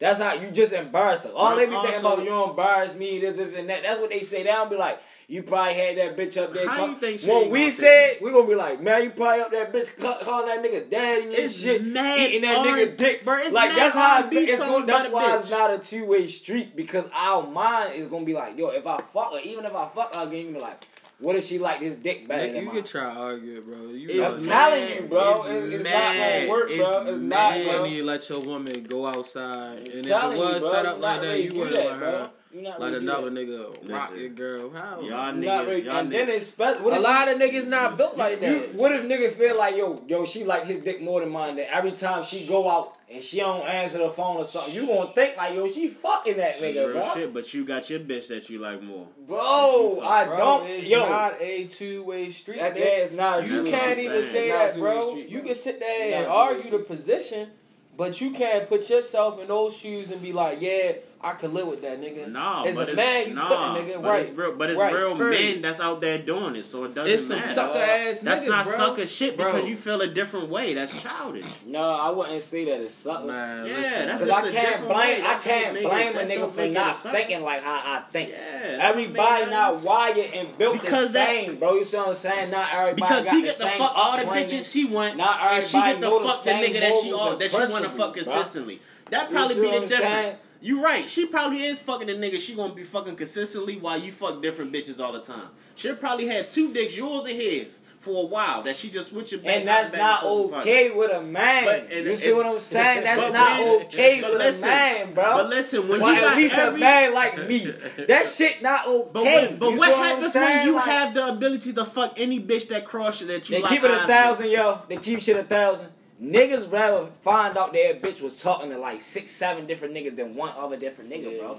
That's how you just embarrassed her. All they be thinking about you embarrass me, this, this, and that. That's what they say. They don't be like, you probably had that bitch up there. How you think when we gonna said, we gonna be like, man, you probably up that bitch call- calling that nigga daddy and It's shit, mad eating that nigga dick. Bro, it's like that's how R&B it's going, by that's why it's not a two way street because our mind is gonna be like, yo, if I fuck her, even if I fuck her again, you be like, what if she like this dick better Nigga, than you mine? can try to argue it, bro. You It's I'm telling you, bro. It's It's, not gonna work, bro. It's It's not, You bro. wouldn't even let your woman go outside, and if it telling you, was set up like that, you wouldn't let her You let ready another that. nigga rock Listen. your girl. How? Y'all You not niggas, ready- y'all and then niggas. it's special. What A lot she- of niggas not built like You, that. what if niggas feel like yo, yo, she like his dick more than mine? That every time she go out and she don't answer the phone or something, you gonna think like yo, she fucking that nigga, Real bro. shit, but you got your bitch that you like more. Bro, I Bro, don't. it's yo, not a two way street. that nigga. yeah, not. a You can't even saying. say that, a two-way bro. street, You bro. can sit there and Not a argue the position, but you can't put yourself in those shoes and be like, yeah, I could live with that nigga. Nah, as but a it's, man, you nah, couldn't, nigga. But right? it's real, but it's right, real period. men that's out there doing it, so it doesn't It's some matter. sucker ass That's niggas, not bro. sucker shit Bro. because you feel a different way. That's childish. No, I wouldn't say that it's something. Man, Yeah, listen, that's just I a can't different blame way. I can't blame it- a nigga for not thinking like how I think. Yeah, Everybody don't it- wired and built Because the that- same, bro. You see what I'm saying? Not everybody Because got he the get to same fuck all the upbringing. bitches she want, Not and she everybody get to know the fuck the same nigga that she morals all and that she want to fuck consistently. That probably be the difference. You right. She probably is fucking the nigga. She gonna be fucking consistently while you fuck different bitches all the time. She probably had two dicks, yours and his, for a while. That she just switching back. And that's back not and forth and okay with a man. But- and you see what I'm saying? That's not when- okay but with listen, a man, bro. But listen, when Well, you at least every, a man like me, that shit not okay. But, when, but what happens when you Like, have the ability to fuck any bitch that cross you that you They like keep it a with? thousand, yo. They keep shit a thousand. Niggas rather find out their bitch was talking to like six, seven different niggas than one other different nigga, Yeah. bro.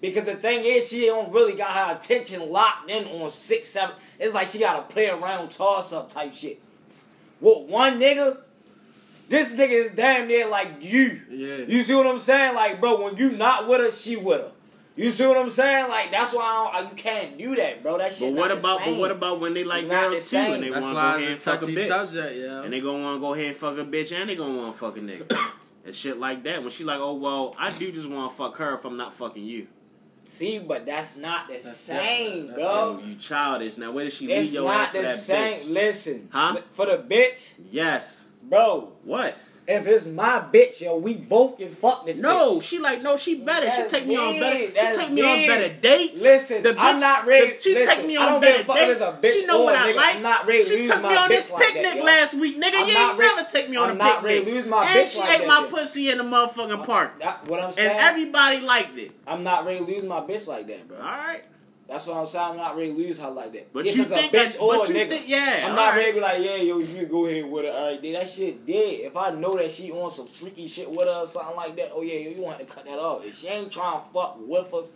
Because the thing is, she don't really got her attention locked in on six, seven. It's like she got to play around, toss up type shit. With one nigga, this nigga is damn near like you. Yeah. You see what I'm saying? Like, bro, when you not with her, she with her. You see what I'm saying? Like, that's why I don't, uh, you can't do that, bro. That shit. But what not the about but what about when they like It's not girls too and they want to go ahead and fuck a bitch subject, yeah. and they gonna want to go ahead and fuck a bitch and they gonna want to fuck a nigga and shit like that. When she like, oh well, I do just want to fuck her if I'm not fucking you. See, but that's not the That's same, different. bro. You childish. Now where did she leave It's your ass for the that same. bitch? Listen, Huh? for the bitch, Yes. bro. What? If it's my bitch, yo, we both can fuck this. No, bitch. she like no, she better. She That's take me on better. She That's take me on better dates. Listen, The I'm not ready. the- she listen, take me on better dates. a bitch she know what I nigga. like. I'm not ready to she lose took my me on bitch this like picnic that, last week, nigga. I'm you ain't ready- never take me on I'm a not picnic. ready lose my and bitch she like ate that, my yo. pussy in the motherfucking park, That- what I'm saying. and everybody liked it. I'm not ready to lose my bitch like that, bro. All right, That's what I'm saying. I'm not ready to lose her like that. but if you it's think a bitch that, or a nigga, think, yeah, I'm not right. ready to be like, yeah, yo, you go ahead with it. All right, dude, that shit dead. If I know that she on some freaky shit with her or something like that, oh yeah, yo, you want to cut that off. If she ain't trying to fuck with us,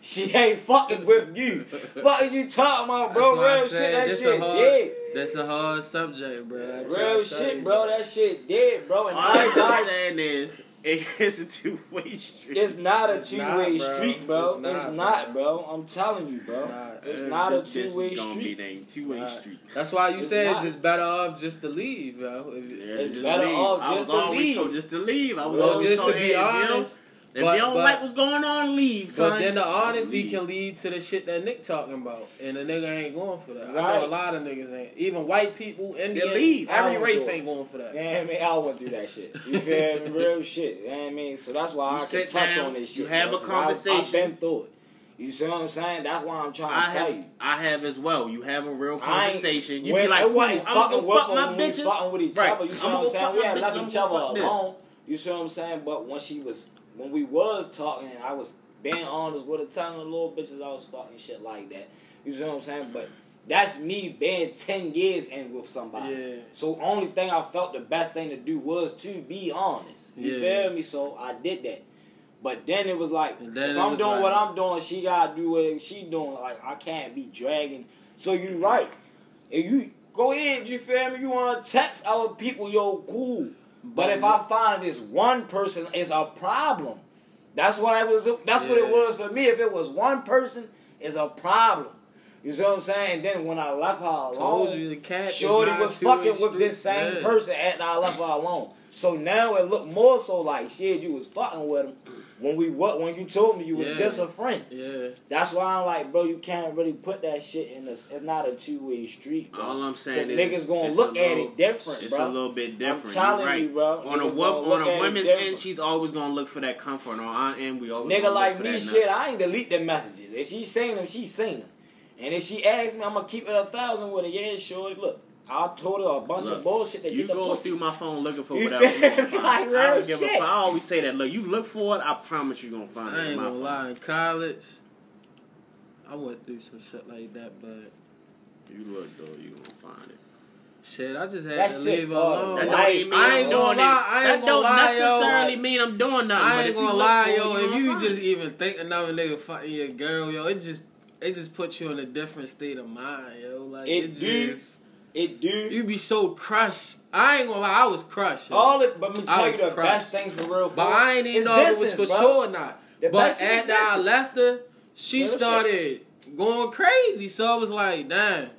she ain't fucking with you. Fuck you talking about, bro? That's Real said shit, that shit hard, dead. That's a hard subject, bro. I Real shit, bro. That shit dead, bro. And All I'm saying is, it's a two way street. it's not a two way street, bro. It's It's not, not, bro. I'm telling you, bro. It's not. It's Uh, not a two way is gonna street. Be named two way street. That's why you It's said not. it's just better off just to leave, bro. If, Yeah, It's just better leave. off I just was to always leave. told just to leave. I was Well, Well, always just told, to hey, be you don't- honest, If But- you don't but- like what's going on, leave, son. but then the honesty Leave. can lead to the shit that Nick talking about, and the nigga ain't going for that. I Right. know a lot of niggas ain't. Even white people, Indian, leave. every race do ain't going for that. You I mean? I went through that shit. You feel me? Real shit. You know what I mean? So that's why You I can touch down, on this you shit. have bro, a 'cause I- I've conversation. been through it. You see what I'm saying? That's why I'm trying to I tell you. I have as well. You have a real conversation. You be like, it cool, wasn't I'm gonna fucking go fuck my when we was bitches. fucking with each Right. other. You see I'ma what I'm saying? fuck We my had left each other alone. You see what I'm saying? But when she was, when we was talking, and I was being honest with her, telling the little bitches I was fucking shit like that. You see what I'm saying? But that's me being ten years in with somebody. Yeah. So only thing I felt the best thing to do was to be honest. You Yeah. feel me? So I did that. But then it was like, if I'm doing like- what I'm doing, she gotta do what she doing. Like I can't be dragging. So you right. If you go ahead, you feel me? You want to text our people, yo, cool. But if I find this one person is a problem, that's what I was. That's what it was for me. If it was one person, it's a problem. You see what I'm saying? Then when I left her alone, Told you the cat. Shorty was fucking with this same Yeah. person after I left her alone. So now it looked more so like shit. You was fucking with him when we what when you told me you was Yeah. just a friend. Yeah. That's why I'm like, bro, you can't really put that shit in this. It's not a two way street. Bro. All I'm saying is niggas gonna look a at it different, It's bro. a little bit different. telling You're right. you, bro. On a Niggas wo- gonna look on a woman's end, she's always gonna look for that comfort. On our end, we always Nigga like look for me, that shit, nut. I ain't delete the messages. If she seen them, she seen them. And if she asks me, I'm gonna keep it a thousand with her. Yeah, sure. Look, I told her a bunch Look, of bullshit that You get the go pussy. through my phone looking for You whatever you gonna me? find. Like I real don't give a fuck. I always say that. Look, you look for it, I promise you gonna find it. I in ain't gonna phone. lie. In college, I went through some shit like that, but You look though, you gonna find it. shit, I just had That to shit leave her hard. alone. That don't even mean I I'm ain't doing gonna lie. it. I ain't that don't lie, yo. necessarily mean I'm doing nothing. I but ain't if you gonna lie, yo. If you just even think another nigga fucking your girl, yo, it just it just puts you in a different state of mind, yo. Like It it, do. just It do. you be so crushed. I ain't gonna lie, I was crushed. Yo. All it, but me I tell you was the crushed. best thing for real. But for I ain't even is know if it was for bro. sure or not. The but best shit is after I left her, she Real shit. started going crazy. So I was like, damn,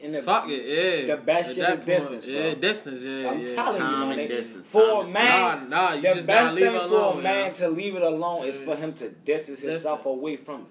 And the, fuck it, yeah. The best At shit that is point, distance, Yeah, distance, yeah, I'm yeah. telling Time you, and distance. For a man, Nah, nah, you the just best gotta leave thing her for a man yeah. to leave it alone is Yeah. for him to distance himself Distance. away from it.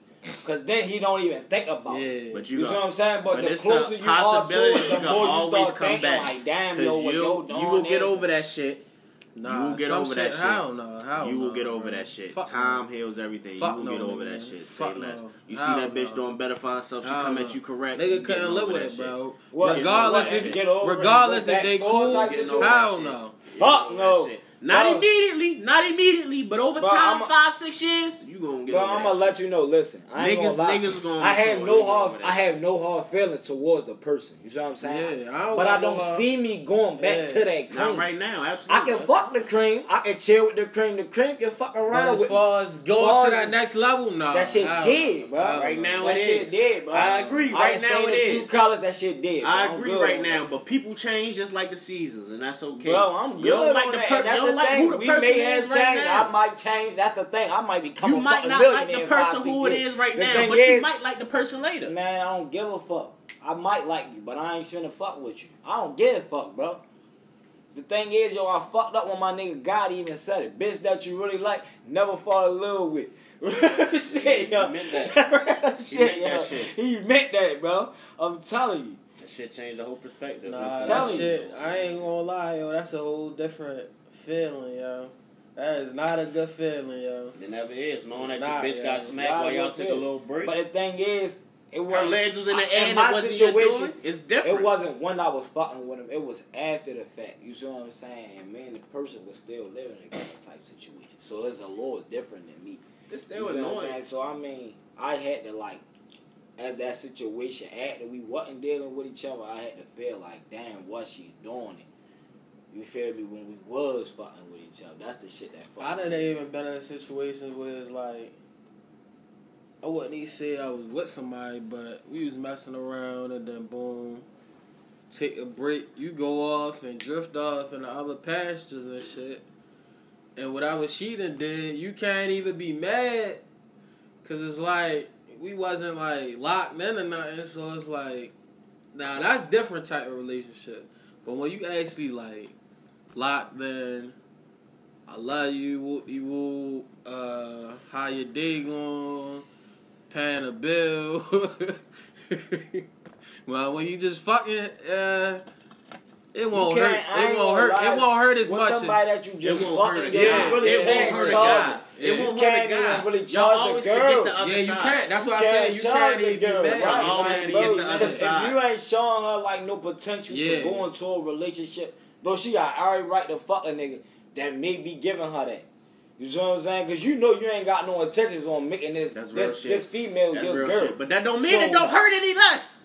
Cause then he don't even think about it. Yeah. But You, you, see what I'm saying? But, but the closer the you are to possibility it, you the can more you always start come thinking back. like, damn, 'Cause yo, what you, yo you will get over that shit. Nah, will get some over that shit. Hell no, hell you will no, get over bro. that shit. Fuck Time no. heals everything. Fuck you will no, get over nigga, that shit. Fuck Say less. no. You see that bitch no. doing better for herself. She Hell come no. at you correct. Nigga you couldn't live with it, shit. bro. What? regardless if Get over it and regardless if they cool, type Getting hell no. shit. Fuck no. Not immediately, not immediately, but over time, I'ma- five, six years, you gonna get over I'm gonna let you know. Listen, I ain't Niggas- gonna niggas gonna I have no hard. I have no hard feelings towards the person. You see what I'm saying? Yeah, I but I don't hard- see me going back Yeah. to that cream. Not right now, Absolutely. I can fuck the cream. I can chill with the cream. The cream can fuck But around as with me. far as going to that next level, nah. That shit dead, bro. Right now that it shit is. dead, bro. I agree. Right now it the. True colors. That shit dead. I agree right now, but people change just like the seasons, and that's okay. Bro, I'm good You don't like the that. per- and that's you don't like thing. who the we person may is have right changed. now. I might change. That's the thing. I might become You a might not like the person who it is right The now, thing but you might like the person later. Man, I don't give a fuck. I might like you, but I ain't finna fuck with you. I don't give a fuck, bro. The thing is, yo, I fucked up when my nigga God even said it. Bitch that you really like, never fall in love with. shit, yo. He meant that. shit, He meant yo. that shit. He meant that, bro. I'm telling you. That shit changed the whole perspective. Nah, that shit, I ain't gonna lie, yo. That's a whole different feeling, yo. That is not a good feeling, yo. It never is. Knowing that It's not, your bitch yeah. got smacked while y'all took a little break. But the thing is, it was Her legs was in the air my situation. It's different. It wasn't when I was fucking with him. It was after the fact. You see what I'm saying? And me and the person was still living in that type situation. So it's a little different than me. It's You still I'm annoying. So I mean, I had to like, as that situation after we wasn't dealing with each other, I had to feel like, damn, what she doing it. You feel me? When we was fucking with each other, that's the shit that. I done even been in situations where it's like, I wouldn't even say I was with somebody, but we was messing around and then boom, take a break. You go off and drift off in the other pastures and shit. And whatever she done did, you can't even be mad, cause it's like we wasn't like locked in or nothing. So it's like, now that's different type of relationship. But when you actually like locked in. I love you, whoop de whoop, uh, how you day going, paying a bill. well, when you just fucking, uh, it won't hurt. It won't hurt. lie. It won't hurt as With much. somebody that you just won't hurt a with, really It won't hurt a guy. it. It Yeah. won't You hurt can't guy. even really Y'all charge always the girl. forget the other Yeah, you can't. That's why I You said you can't even be girl, mad. right? You always can't forget the other side. If you ain't showing her like no potential Yeah. to go into a relationship, bro, she got every right to fuck a nigga that may be giving her that. You see what I'm saying? Because you know you ain't got no intentions on making this That's this, this female That's your girl. shit. But that don't mean So- it don't hurt any less.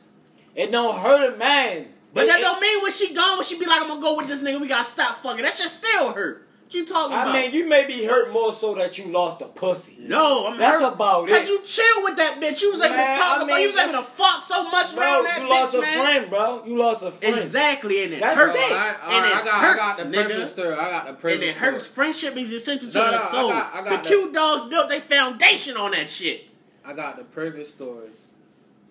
It don't hurt a man. But that it- don't mean when she gone, when she be like, I'm gonna go with this nigga, we gotta stop fucking. That shit still hurt. What you talking about? I mean, you may be hurt more so that you lost a pussy. no, I'm That's hurt. about it. Cause you chill with that bitch. You was able Man, to talk I about. You was able to that's- fuck so much Bro, around that you bitch, lost a man. friend, bro. You lost a friend. Exactly, and it That's hurts. it. All right, all And right, it I got, I got the nigga. perfect story. I got the And perfect it story. hurts. Friendship is essential to No, the no, I soul. got- I got the that. Q dogs built their foundation on that shit. I got the perfect story.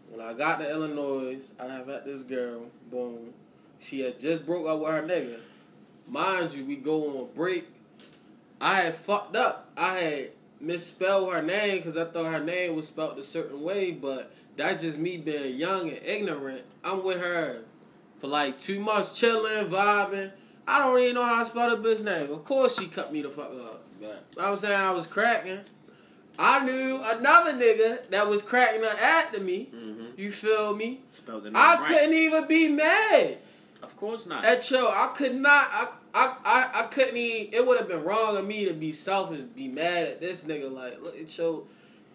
When I got to Illinois, I have met this girl. Boom. She had just broke up with her nigga. Mind you, we go on break. I had fucked up. I had misspelled her name because I thought her name was spelled a certain way, but that's just me being young and ignorant. I'm with her for like two months, chilling, vibing. I don't even know how to spell the bitch name. Of course, she cut me the fuck up. But I was saying I was cracking. I knew another nigga that was cracking her after me. Mm-hmm. You feel me? Spelled the name I right. couldn't even be mad Of course not. at yo. I could not. I I I, I couldn't even. It would have been wrong of me to be selfish, be mad at this nigga. Like look at yo.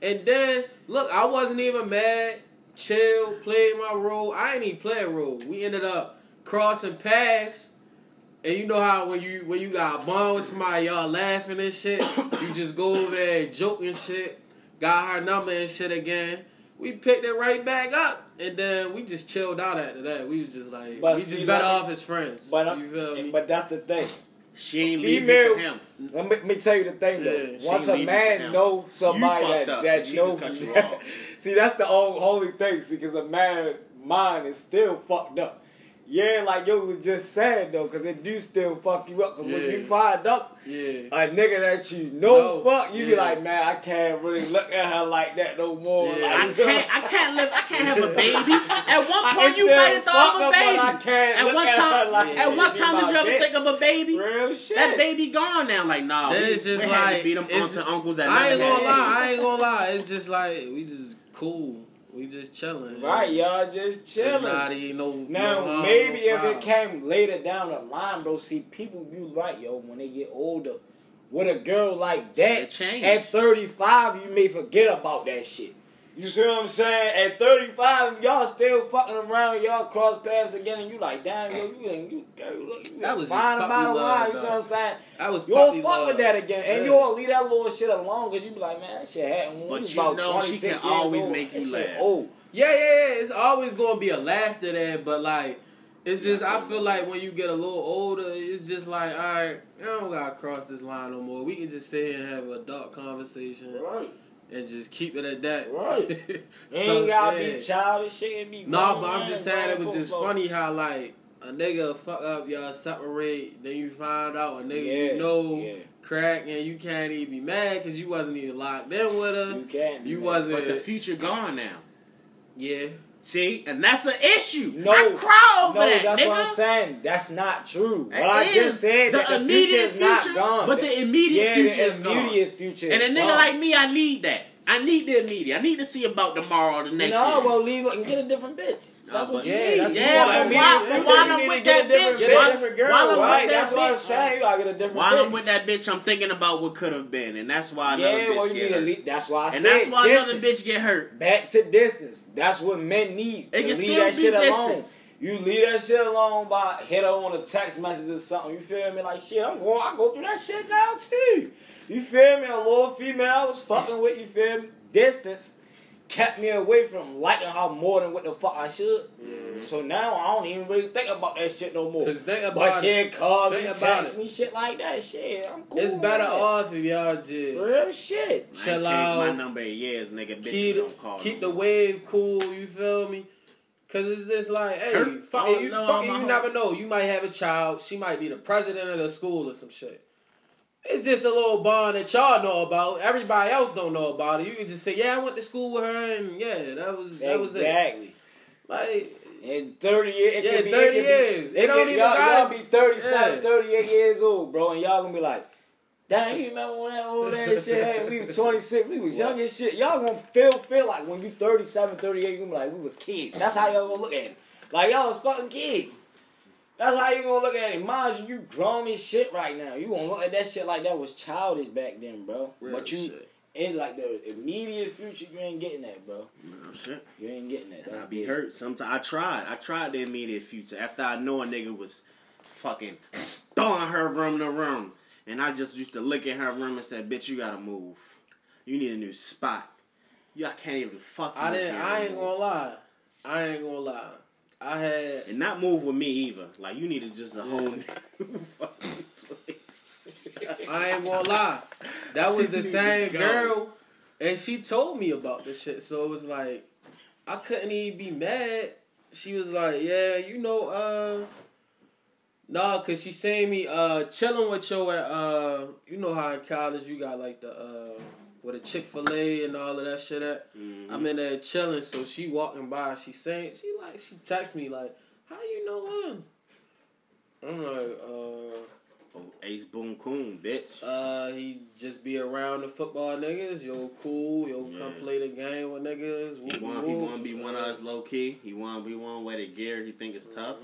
And then look, I wasn't even mad. Chill, played my role. I ain't even play a role. We ended up crossing paths. And you know how when you when you got a bond with somebody, y'all laughing and shit, you just go over there and and shit. Got her number and shit again. We picked it right back up, and then we just chilled out after that. We was just like, But we see, just better like- off as friends. But, you feel me? but that's the thing. she ain't leaving Female- for him. Let me, let me tell you the thing though. Yeah, Once a man him. know somebody that fucked up, that and she know, just cut you off. see that's the whole holy thing. See, because a man mind is still fucked up. Yeah, like yo was just sad though, because it do still fuck you up. Because when you fired up yeah. a nigga that you know No, fuck, you be like, man, I can't really look at her like that no more. Yeah. Like, I can't. I can't live. I can't have a baby. At one point, you still might have thought of a her, but I baby. can't At look one at her time, like at she one time, did you ever bitch. think of a baby? Real shit. That baby gone now. Like nah, Then we, it's just we had like to beat them it's- aunts and uncles that I ain't gonna had lie. I ain't gonna lie. It's just like we just cool. We just chilling. Right, y'all just It's chilling. not even no. Now no harm, maybe no if it came later down the line, bro. See, people you like, yo, when they get older, with a girl like that, change. at thirty five, you may forget about that shit. You see what I'm saying? At thirty five, y'all still fucking around, y'all cross paths again, and you like, damn, yo, you ain't you, girl, you look, you That was just fine puppy about a love, line. You see what I'm saying? That was You puppy don't fuck love. with that again, and Yeah. you all leave that little shit alone because you be like, man, that shit happened when But we you about know she 26 can years always old. make you That shit laugh. Old. Yeah, yeah, yeah. It's always gonna be a laughter there, but like, it's just I feel like when you get a little older, it's just like, all right, I don't gotta cross this line no more. We can just sit here and have a adult conversation Right. And just keep it at that. Right. Ain't So, gotta yeah. be childish shit. Be No, grown but I'm just saying it was just folk. funny how like a nigga fuck up, y'all separate, then you find out a nigga Yeah, you know yeah. crack, and you can't even be mad because you wasn't even locked in with her. You can't. You man. wasn't. But the future gone now. yeah. See, and that's an issue. No, I cry over no, that, that's nigga. what I'm saying. That's not true. It What I is. just said The that the future immediate is not future, gone. but the immediate yeah, future the is gone. immediate future. And a nigga gone. like me, I need that. I need the immediate. I need to see about tomorrow or the you next know, year. well, leave it and get a different bitch. That's No, what but- you Yeah, need. that's Yeah, but I'm while, but You while I'm to with get a that bitch, bitch. while, Different girl, while I'm right? with That's that what I'm bitch, saying. You gotta get a different while bitch. I'm with that bitch, I'm thinking about what could have been, and that's why another yeah, bitch well, you get need to hurt. leave. That's why I and said that's why another distance. bitch get hurt. Back to distance. That's what men need. It can leave still that be shit alone. distance. You leave that shit alone by hit her on a text message or something. You feel me? Like shit, I'm going. I go through that shit now too. You feel me? A little female I was fucking with. You feel me? Distance kept me away from liking her more than what the fuck I should. Mm-hmm. So now I don't even really think about that shit no more. Cause think But about it. shit, call me, Think about text it. me, shit like that. Shit, I'm cool. It's better that. off if y'all just Real shit. I Chill ain't changed my number in years, nigga. Bitches keep don't call keep no the more. wave cool. You feel me? Cause it's just like, hey, Hurt. fuck Oh, you, no, fuck I'm it, a you never know. You might have a child. She might be the president of the school or some shit. It's just a little bond that y'all know about. Everybody else don't know about it. You can just say, yeah, I went to school with her, and yeah, that was that was it. Exactly. Like, In 30 years, it Yeah, could be, 30 it years. Be, It don't could- even y'all, gotta- y'all be 37, Yeah. 38 years old, bro, and y'all gonna be like, Damn, you remember when that old ass shit happened? We was 26, we was young as shit. Y'all gonna feel feel like when you 37, 38, you gonna be like, we was kids. That's how y'all gonna look at it. Like y'all was fucking kids. That's how you gonna look at it. Mind you, you grown as shit right now. You gonna look at that shit like that was childish back then, bro. Real but you shit. in like the immediate future, you ain't getting that, bro. No shit. You ain't getting that. And I That's be dead. hurt. Sometimes I tried. I tried the immediate future after I know a nigga was fucking throwing her room to room, and I just used to look at her room and said, "Bitch, you gotta move. You need a new spot. You I can't even fuck." I didn't. I ain't anymore." gonna lie. I ain't gonna lie. I had. And not move with me either. Like you needed just a whole new fucking place. I ain't gonna lie. That was the same girl, and she told me about this shit. So it was like, I couldn't even be mad. She was like, "Yeah, you know, uh, nah, cause she seen me uh chilling with yo at uh, you know how in college you got like the uh, with a Chick Fil A and all of that shit at. Mhm. I'm in there chilling, so she walking by. She saying, she like, she text me like, "How you know him?" I'm like, uh. Oh, Ace Boom Coon, bitch. Uh, he just be around the football niggas. Yo, cool. Yo, come play the game with niggas. He Whoop, want he want to be one of us low key. He want to be one wear the gear. He think it's tough.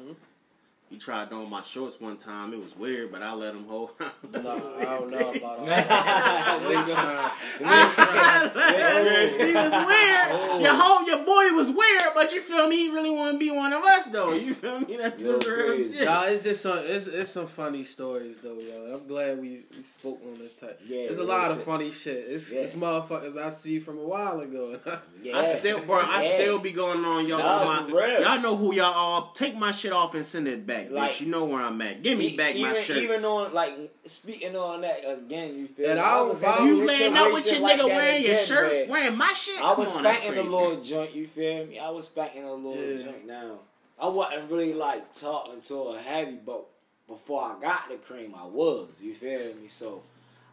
He tried on my shorts one time. It was weird, but I let him hold. Nah, I don't know about all Nigga. that. They trying- he was weird. Oh. Your home, your boy was weird, but you feel me? He really want to be one of us, though. You feel me? That's Yo, just real crazy. shit. Nah, it's just some it's it's some funny stories though, yo. I'm glad we, we spoke on this type. Yeah, it's a real lot of funny shit. It's Yeah. it's motherfuckers I see from a while ago. Yeah. I still, bro. I Yeah. still be going on y'all. Nah, on my, y'all know who y'all are. Take my shit off and send it back, Like- bitch. You know where I'm at. Give me E- back even, my shirt. Even on like speaking on that again, you feel And me? I was was- in I a was- you laying out with your like nigga that wearing your shirt, where wearing my shit. I was Come on, spanking the crazy. little joint, you feel me? I was spanking a little Yeah. joint now. I wasn't really like talking to a heavy, but before I got the cream, I was, you feel me? So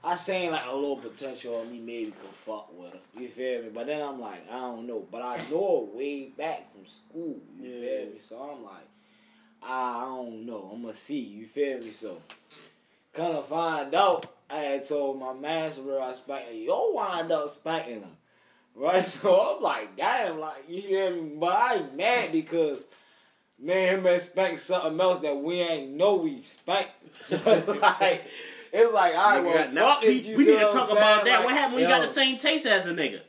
I seen like a little potential of me maybe could fuck with her, you feel me? But then I'm like, I don't know. But I know her way back from school, you Yeah. feel me? So I'm like, I don't know. I'm gonna see, you feel me? So kind of find out. I had told my master where I spanked her. Yo, wind up spanking her. Right? So I'm like, damn, like, you hear me? But I ain't mad because Man, him had spanked something else that we ain't know we spanked. So like, it's like, all right, well, fuck it. We need to talk about that. Like, what happened when you got the same taste as a nigga?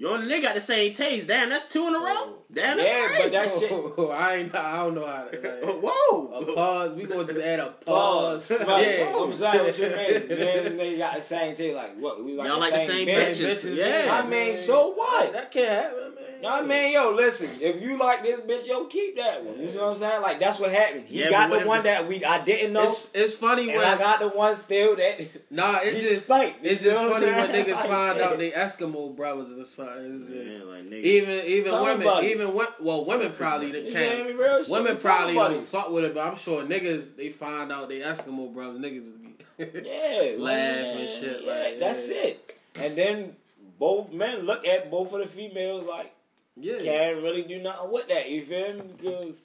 You and the nigga got the same taste. Damn, that's two in a row. Oh. Damn, that's Yeah, crazy. but that shit. I ain't I don't know how to like, Whoa. a pause. We gonna just add a pause. Pause. yeah. I'm saying what you mean. Me and they got the same thing. Like, what? We like Y'all the like the same, same bitch. bitches. bitches, Yeah. I mean, so what? That can't happen, man. No, I mean, yo, listen. If you like this bitch, yo, keep that one. You know what I'm saying? Like that's what happened. He Yeah, got the one that we I didn't know, It's it's funny and when I got the one still that nah. It's just spanked. You it's just what I'm funny when niggas Like, find out shit. they Eskimo brothers or something. Just, Yeah, like nigga. even even Summer women, buddies. even well, women probably that can't. real? Women Summer probably don't buddies. fuck with it, but I'm sure niggas they find out they Eskimo brothers. Niggas Yeah, laugh man, and shit, Yeah, like, that's yeah. it. And then both men look at both of the females like yeah. can't really do nothing with that. You feel me? Because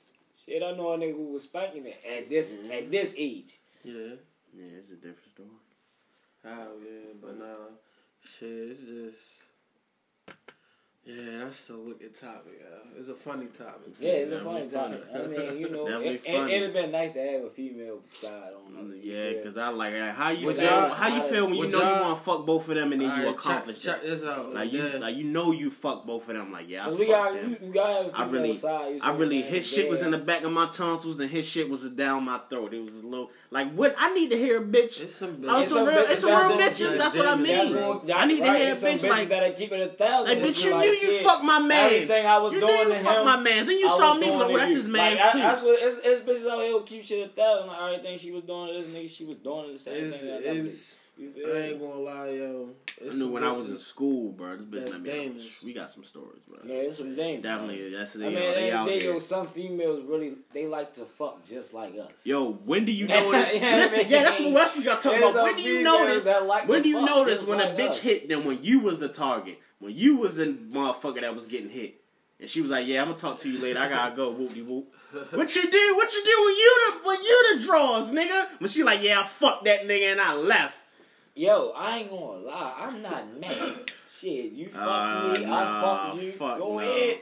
shit, I know a nigga who was spanking it at this Mm-hmm. at this age. Yeah. Yeah, it's a different story. Oh yeah, but nah, shit, it's just. Yeah, that's a wicked topic. Yeah. It's a funny topic. Yeah, it's a funny topic. I mean, you know, Definitely it, it, funny. it'd have been nice to have a female side on it. Yeah, because I like uh, how you Would feel. y'all- how you feel when you know you want to fuck both of them and then you accomplish check, check it. this out. Like you, like you know you fuck both of them. Like yeah, I Cause we got them. you, you gotta have a I female really- side. you I really his saying? shit was in the back of my tonsils and his shit was down my throat. It was a little like what I need to hear, bitch. it's some Oh, it's some real, it's some real bitches. That's what I mean. I need to hear a bitch like, that'll keep it a thousand. like, bitch, you like, knew you shit, fuck my man. Everything I was you doing knew to you fuck him, my man. Then you I saw me, doing like, to well, that's his man Like, I- too. That's what it's, it's bitches out here who keep shit a thousand. Like everything she was doing to this nigga, she was doing it the same It's, thing. that I it's, did. I You ain't gonna lie, yo. I knew when I was in school, bro. This bitch That's let me. dangerous. We got some stories, bro. Yeah, it's some dangerous. Definitely, that's the. I they, mean, they, they, out they, here. yo, some females really they like to fuck just like us. Yo, when do you notice? Yeah, listen, man. yeah, that's what that's what we got to talk about. When do you notice? like When do you notice just when a bitch us. hit them? When you was the target? When you was the motherfucker that was getting hit? And she was like, "Yeah, I'm gonna talk to you later. I gotta go." Whoop de whoop. What you do? What you do when you the when you the draws, nigga? When she like, "Yeah, I fucked that nigga and I left." Yo, I ain't gonna lie. I'm not mad. Shit, you fuck Uh, me. nah, I fuck you. fuck Go no. ahead.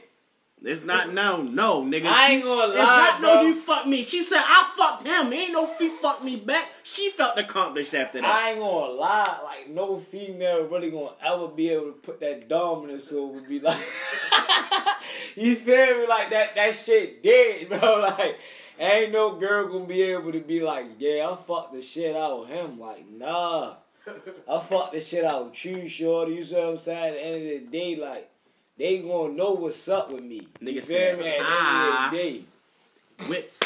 It's not no, no, nigga. I ain't gonna lie. It's not no, you fuck me. She said I fucked him. Ain't no he fucked me back. She felt accomplished after that. I ain't gonna lie, like no female really gonna ever be able to put that dominance over be like You feel me? Like that that shit dead, bro. Like ain't no girl gonna be able to be like, yeah, I fucked the shit out of him. Like, nah. I fucked the shit out of you, shorty. You see what I'm saying? At the end of the day, like, they gonna know what's up with me. You Nigga feel said, me? At the ah. end the day. Whips.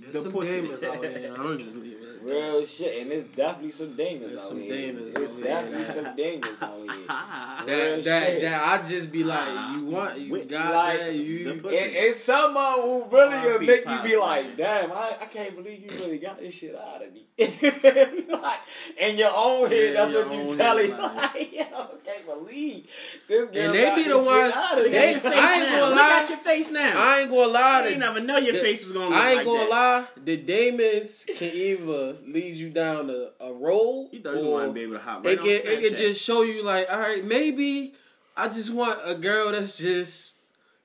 There's The some pussy. demons out here. I'm just leaving it. Real shit, and there's definitely some demons There's out some here. demons There's out here. definitely some demons out here. Ah. Real That, that, shit. that I just be like, you want, you got like, that, the you. pussy. It, it's someone who really R.I.P. will make you be like, damn, I, I can't believe you really got this shit out of me. Like, in your own head, Yeah, that's your what you own telling head, like, like- yo, I can't believe this girl And they got be the shit ones- out of Look me. they- at your face I ain't now. gonna Look lie. at your face now. I ain't gonna lie. I The, ain't never know your the- face was gonna look I ain't like gonna that. lie. The demons can either lead you down a, a road, You thought you or want to be able to hop it right can on it can just show you like, all right, maybe I just want a girl that's just.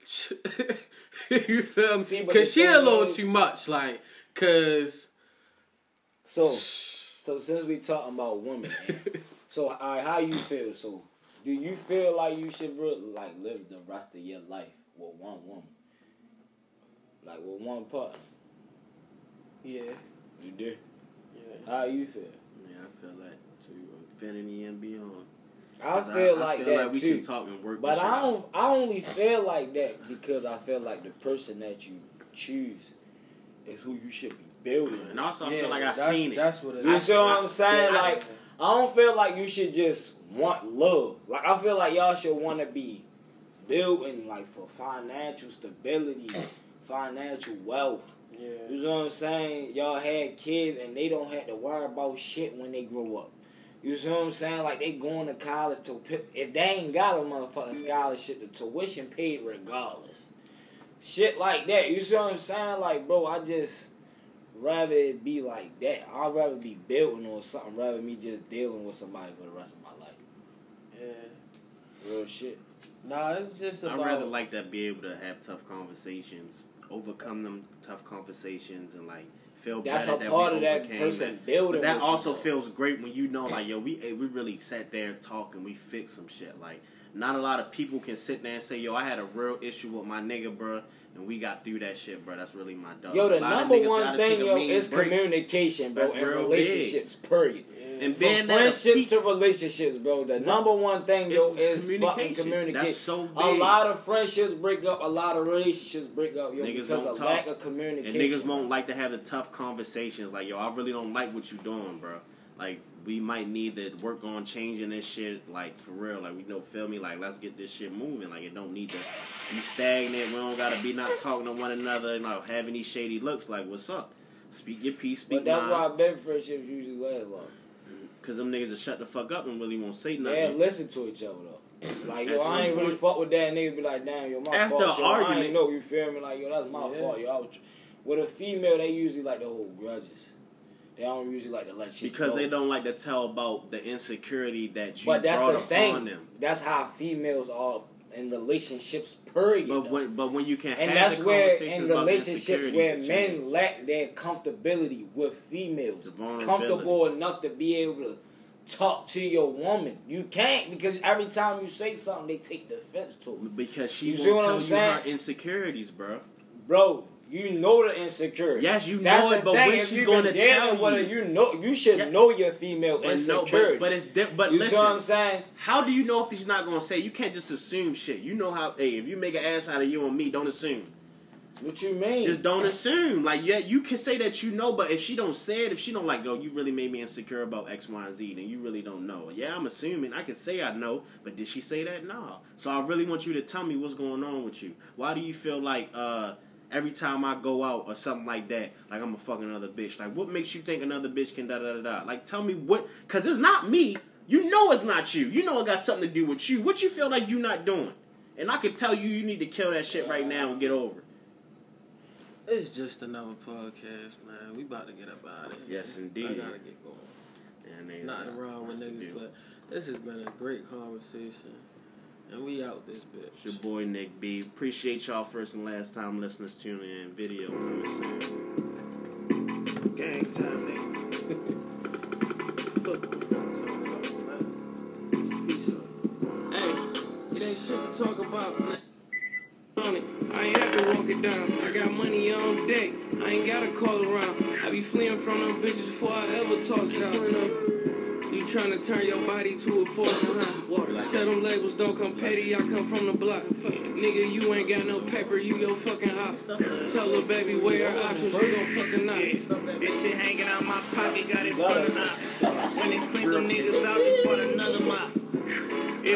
you feel me? See, but Cause the she a little too much, like, cause. So, so since we talking about women, so all right, how you feel? So, do you feel like you should like live the rest of your life with one woman, like with one partner? Yeah, You do. yeah. How you feel? Yeah, I feel that too. Infinity and beyond. I feel like I feel that like we too. can talk and work. But I don't. I only feel like that because I feel like the person that you choose is who you should be building. And also, I yeah, feel like I've seen it. That's what it You is. see what I'm saying? Yeah, Like I don't feel like you should just want love. Like I feel like y'all should want to be building like for financial stability, financial wealth. Yeah. You know what I'm saying? Y'all had kids and they don't have to worry about shit when they grow up. You see what I'm saying? Like they going to college to pick, if they ain't got a motherfucking scholarship, the tuition paid regardless. Shit like that. You see what I'm saying? Like, bro, I just rather it be like that. I'd rather be building on something rather than me just dealing with somebody for the rest of my life. Yeah. Real shit. Nah, it's just about. I'd rather like that be able to have tough conversations, overcome them tough conversations, and like feel That's better a that part we of that person building. But that with you, also feels great when you know, like, yo, we we really sat there and talked and we fixed some shit. Like, not a lot of people can sit there and say, yo, I had a real issue with my nigga, bro, and we got through that shit, bro. That's really my dog. Yo, the number one thing, yo, is break. communication, bro, That's and relationships. Period. And From friendships to relationships, bro. The number one thing, yo, is fucking communication. That's so A lot of friendships break up. A lot of relationships break up, yo, Niggas because of talk. lack of communication. And niggas won't like to have the tough conversations. Like, yo, I really don't like what you doing, bro. Like, we might need to work on changing this shit. Like, for real. Like, we know, feel me? Like, let's get this shit moving. Like, it don't need to be stagnant. We don't gotta be not talking to one another and like, having these shady looks. Like, what's up? Speak your piece. Speak But that's why mine. bad friendships usually last long. Cause them niggas will shut the fuck up and really won't say They nothing. listen to each other though. Like yo, I some ain't really point- fuck with that. nigga. be like, damn, yo, my After fault. Yo, I argument- ain't know. You feel me? Like yo, that's my Yeah. fault. Yo, I was, with a female, they usually like to hold grudges. They don't usually like to let shit because go. they don't like to tell about the insecurity that you But that's brought the upon thing. them. That's how females are in relationships. Period. But when but when you can and have that's where in relationships where men lack their comfortability with females, comfortable enough to be able to talk to your woman. You can't because every time you say something, they take defense to it. Because she You see won't what tell I'm you saying? her insecurities, bro. Bro, you know the insecurity. Yes, you That's know it, but thing. when if she's gonna tell with her, you? you know you should Yeah. know your female But no, but, but it's di- but you listen. what I'm saying? How do you know if she's not gonna say? You can't just assume shit. You know how? Hey, if you make an ass out of you and me, don't assume. What you mean? Just don't assume. Like, yeah, you can say that you know, but if she don't say it, if she don't like, go, you really made me insecure about X, Y, and Z, then you really don't know. Yeah, I'm assuming. I can say I know, but did she say that? No. So I really want you to tell me what's going on with you. Why do you feel like uh every time I go out or something like that, like I'm a fucking another bitch? Like, what makes you think another bitch can da da da da? Like, tell me what? Cause it's not me. You know it's not you. You know it got something to do with you. What you feel like you not doing? And I could tell you, you need to kill that shit right now and get over it. It's just another podcast, man. We about to get up out of here. Yes, indeed. I gotta get going. And they, nothing wrong with niggas, but this has been a great conversation. And we out this bitch. It's your boy Nick B. Appreciate y'all first and last time listeners tuning in. Video coming. Gang time, nigga. Hey, it ain't shit to talk about. On. I ain't have to walk it down. I got money on deck. I ain't gotta call around. I be fleeing from them bitches before I ever toss it out. You tryna turn your body to a force, huh? Tell them labels don't come petty, I come from the block. Nigga, you ain't got no paper, you your fucking op. Tell the baby where her options, you gon' fucking knock. This shit hanging out my pocket, got it running out. When it clean them niggas out, they bought another mop. If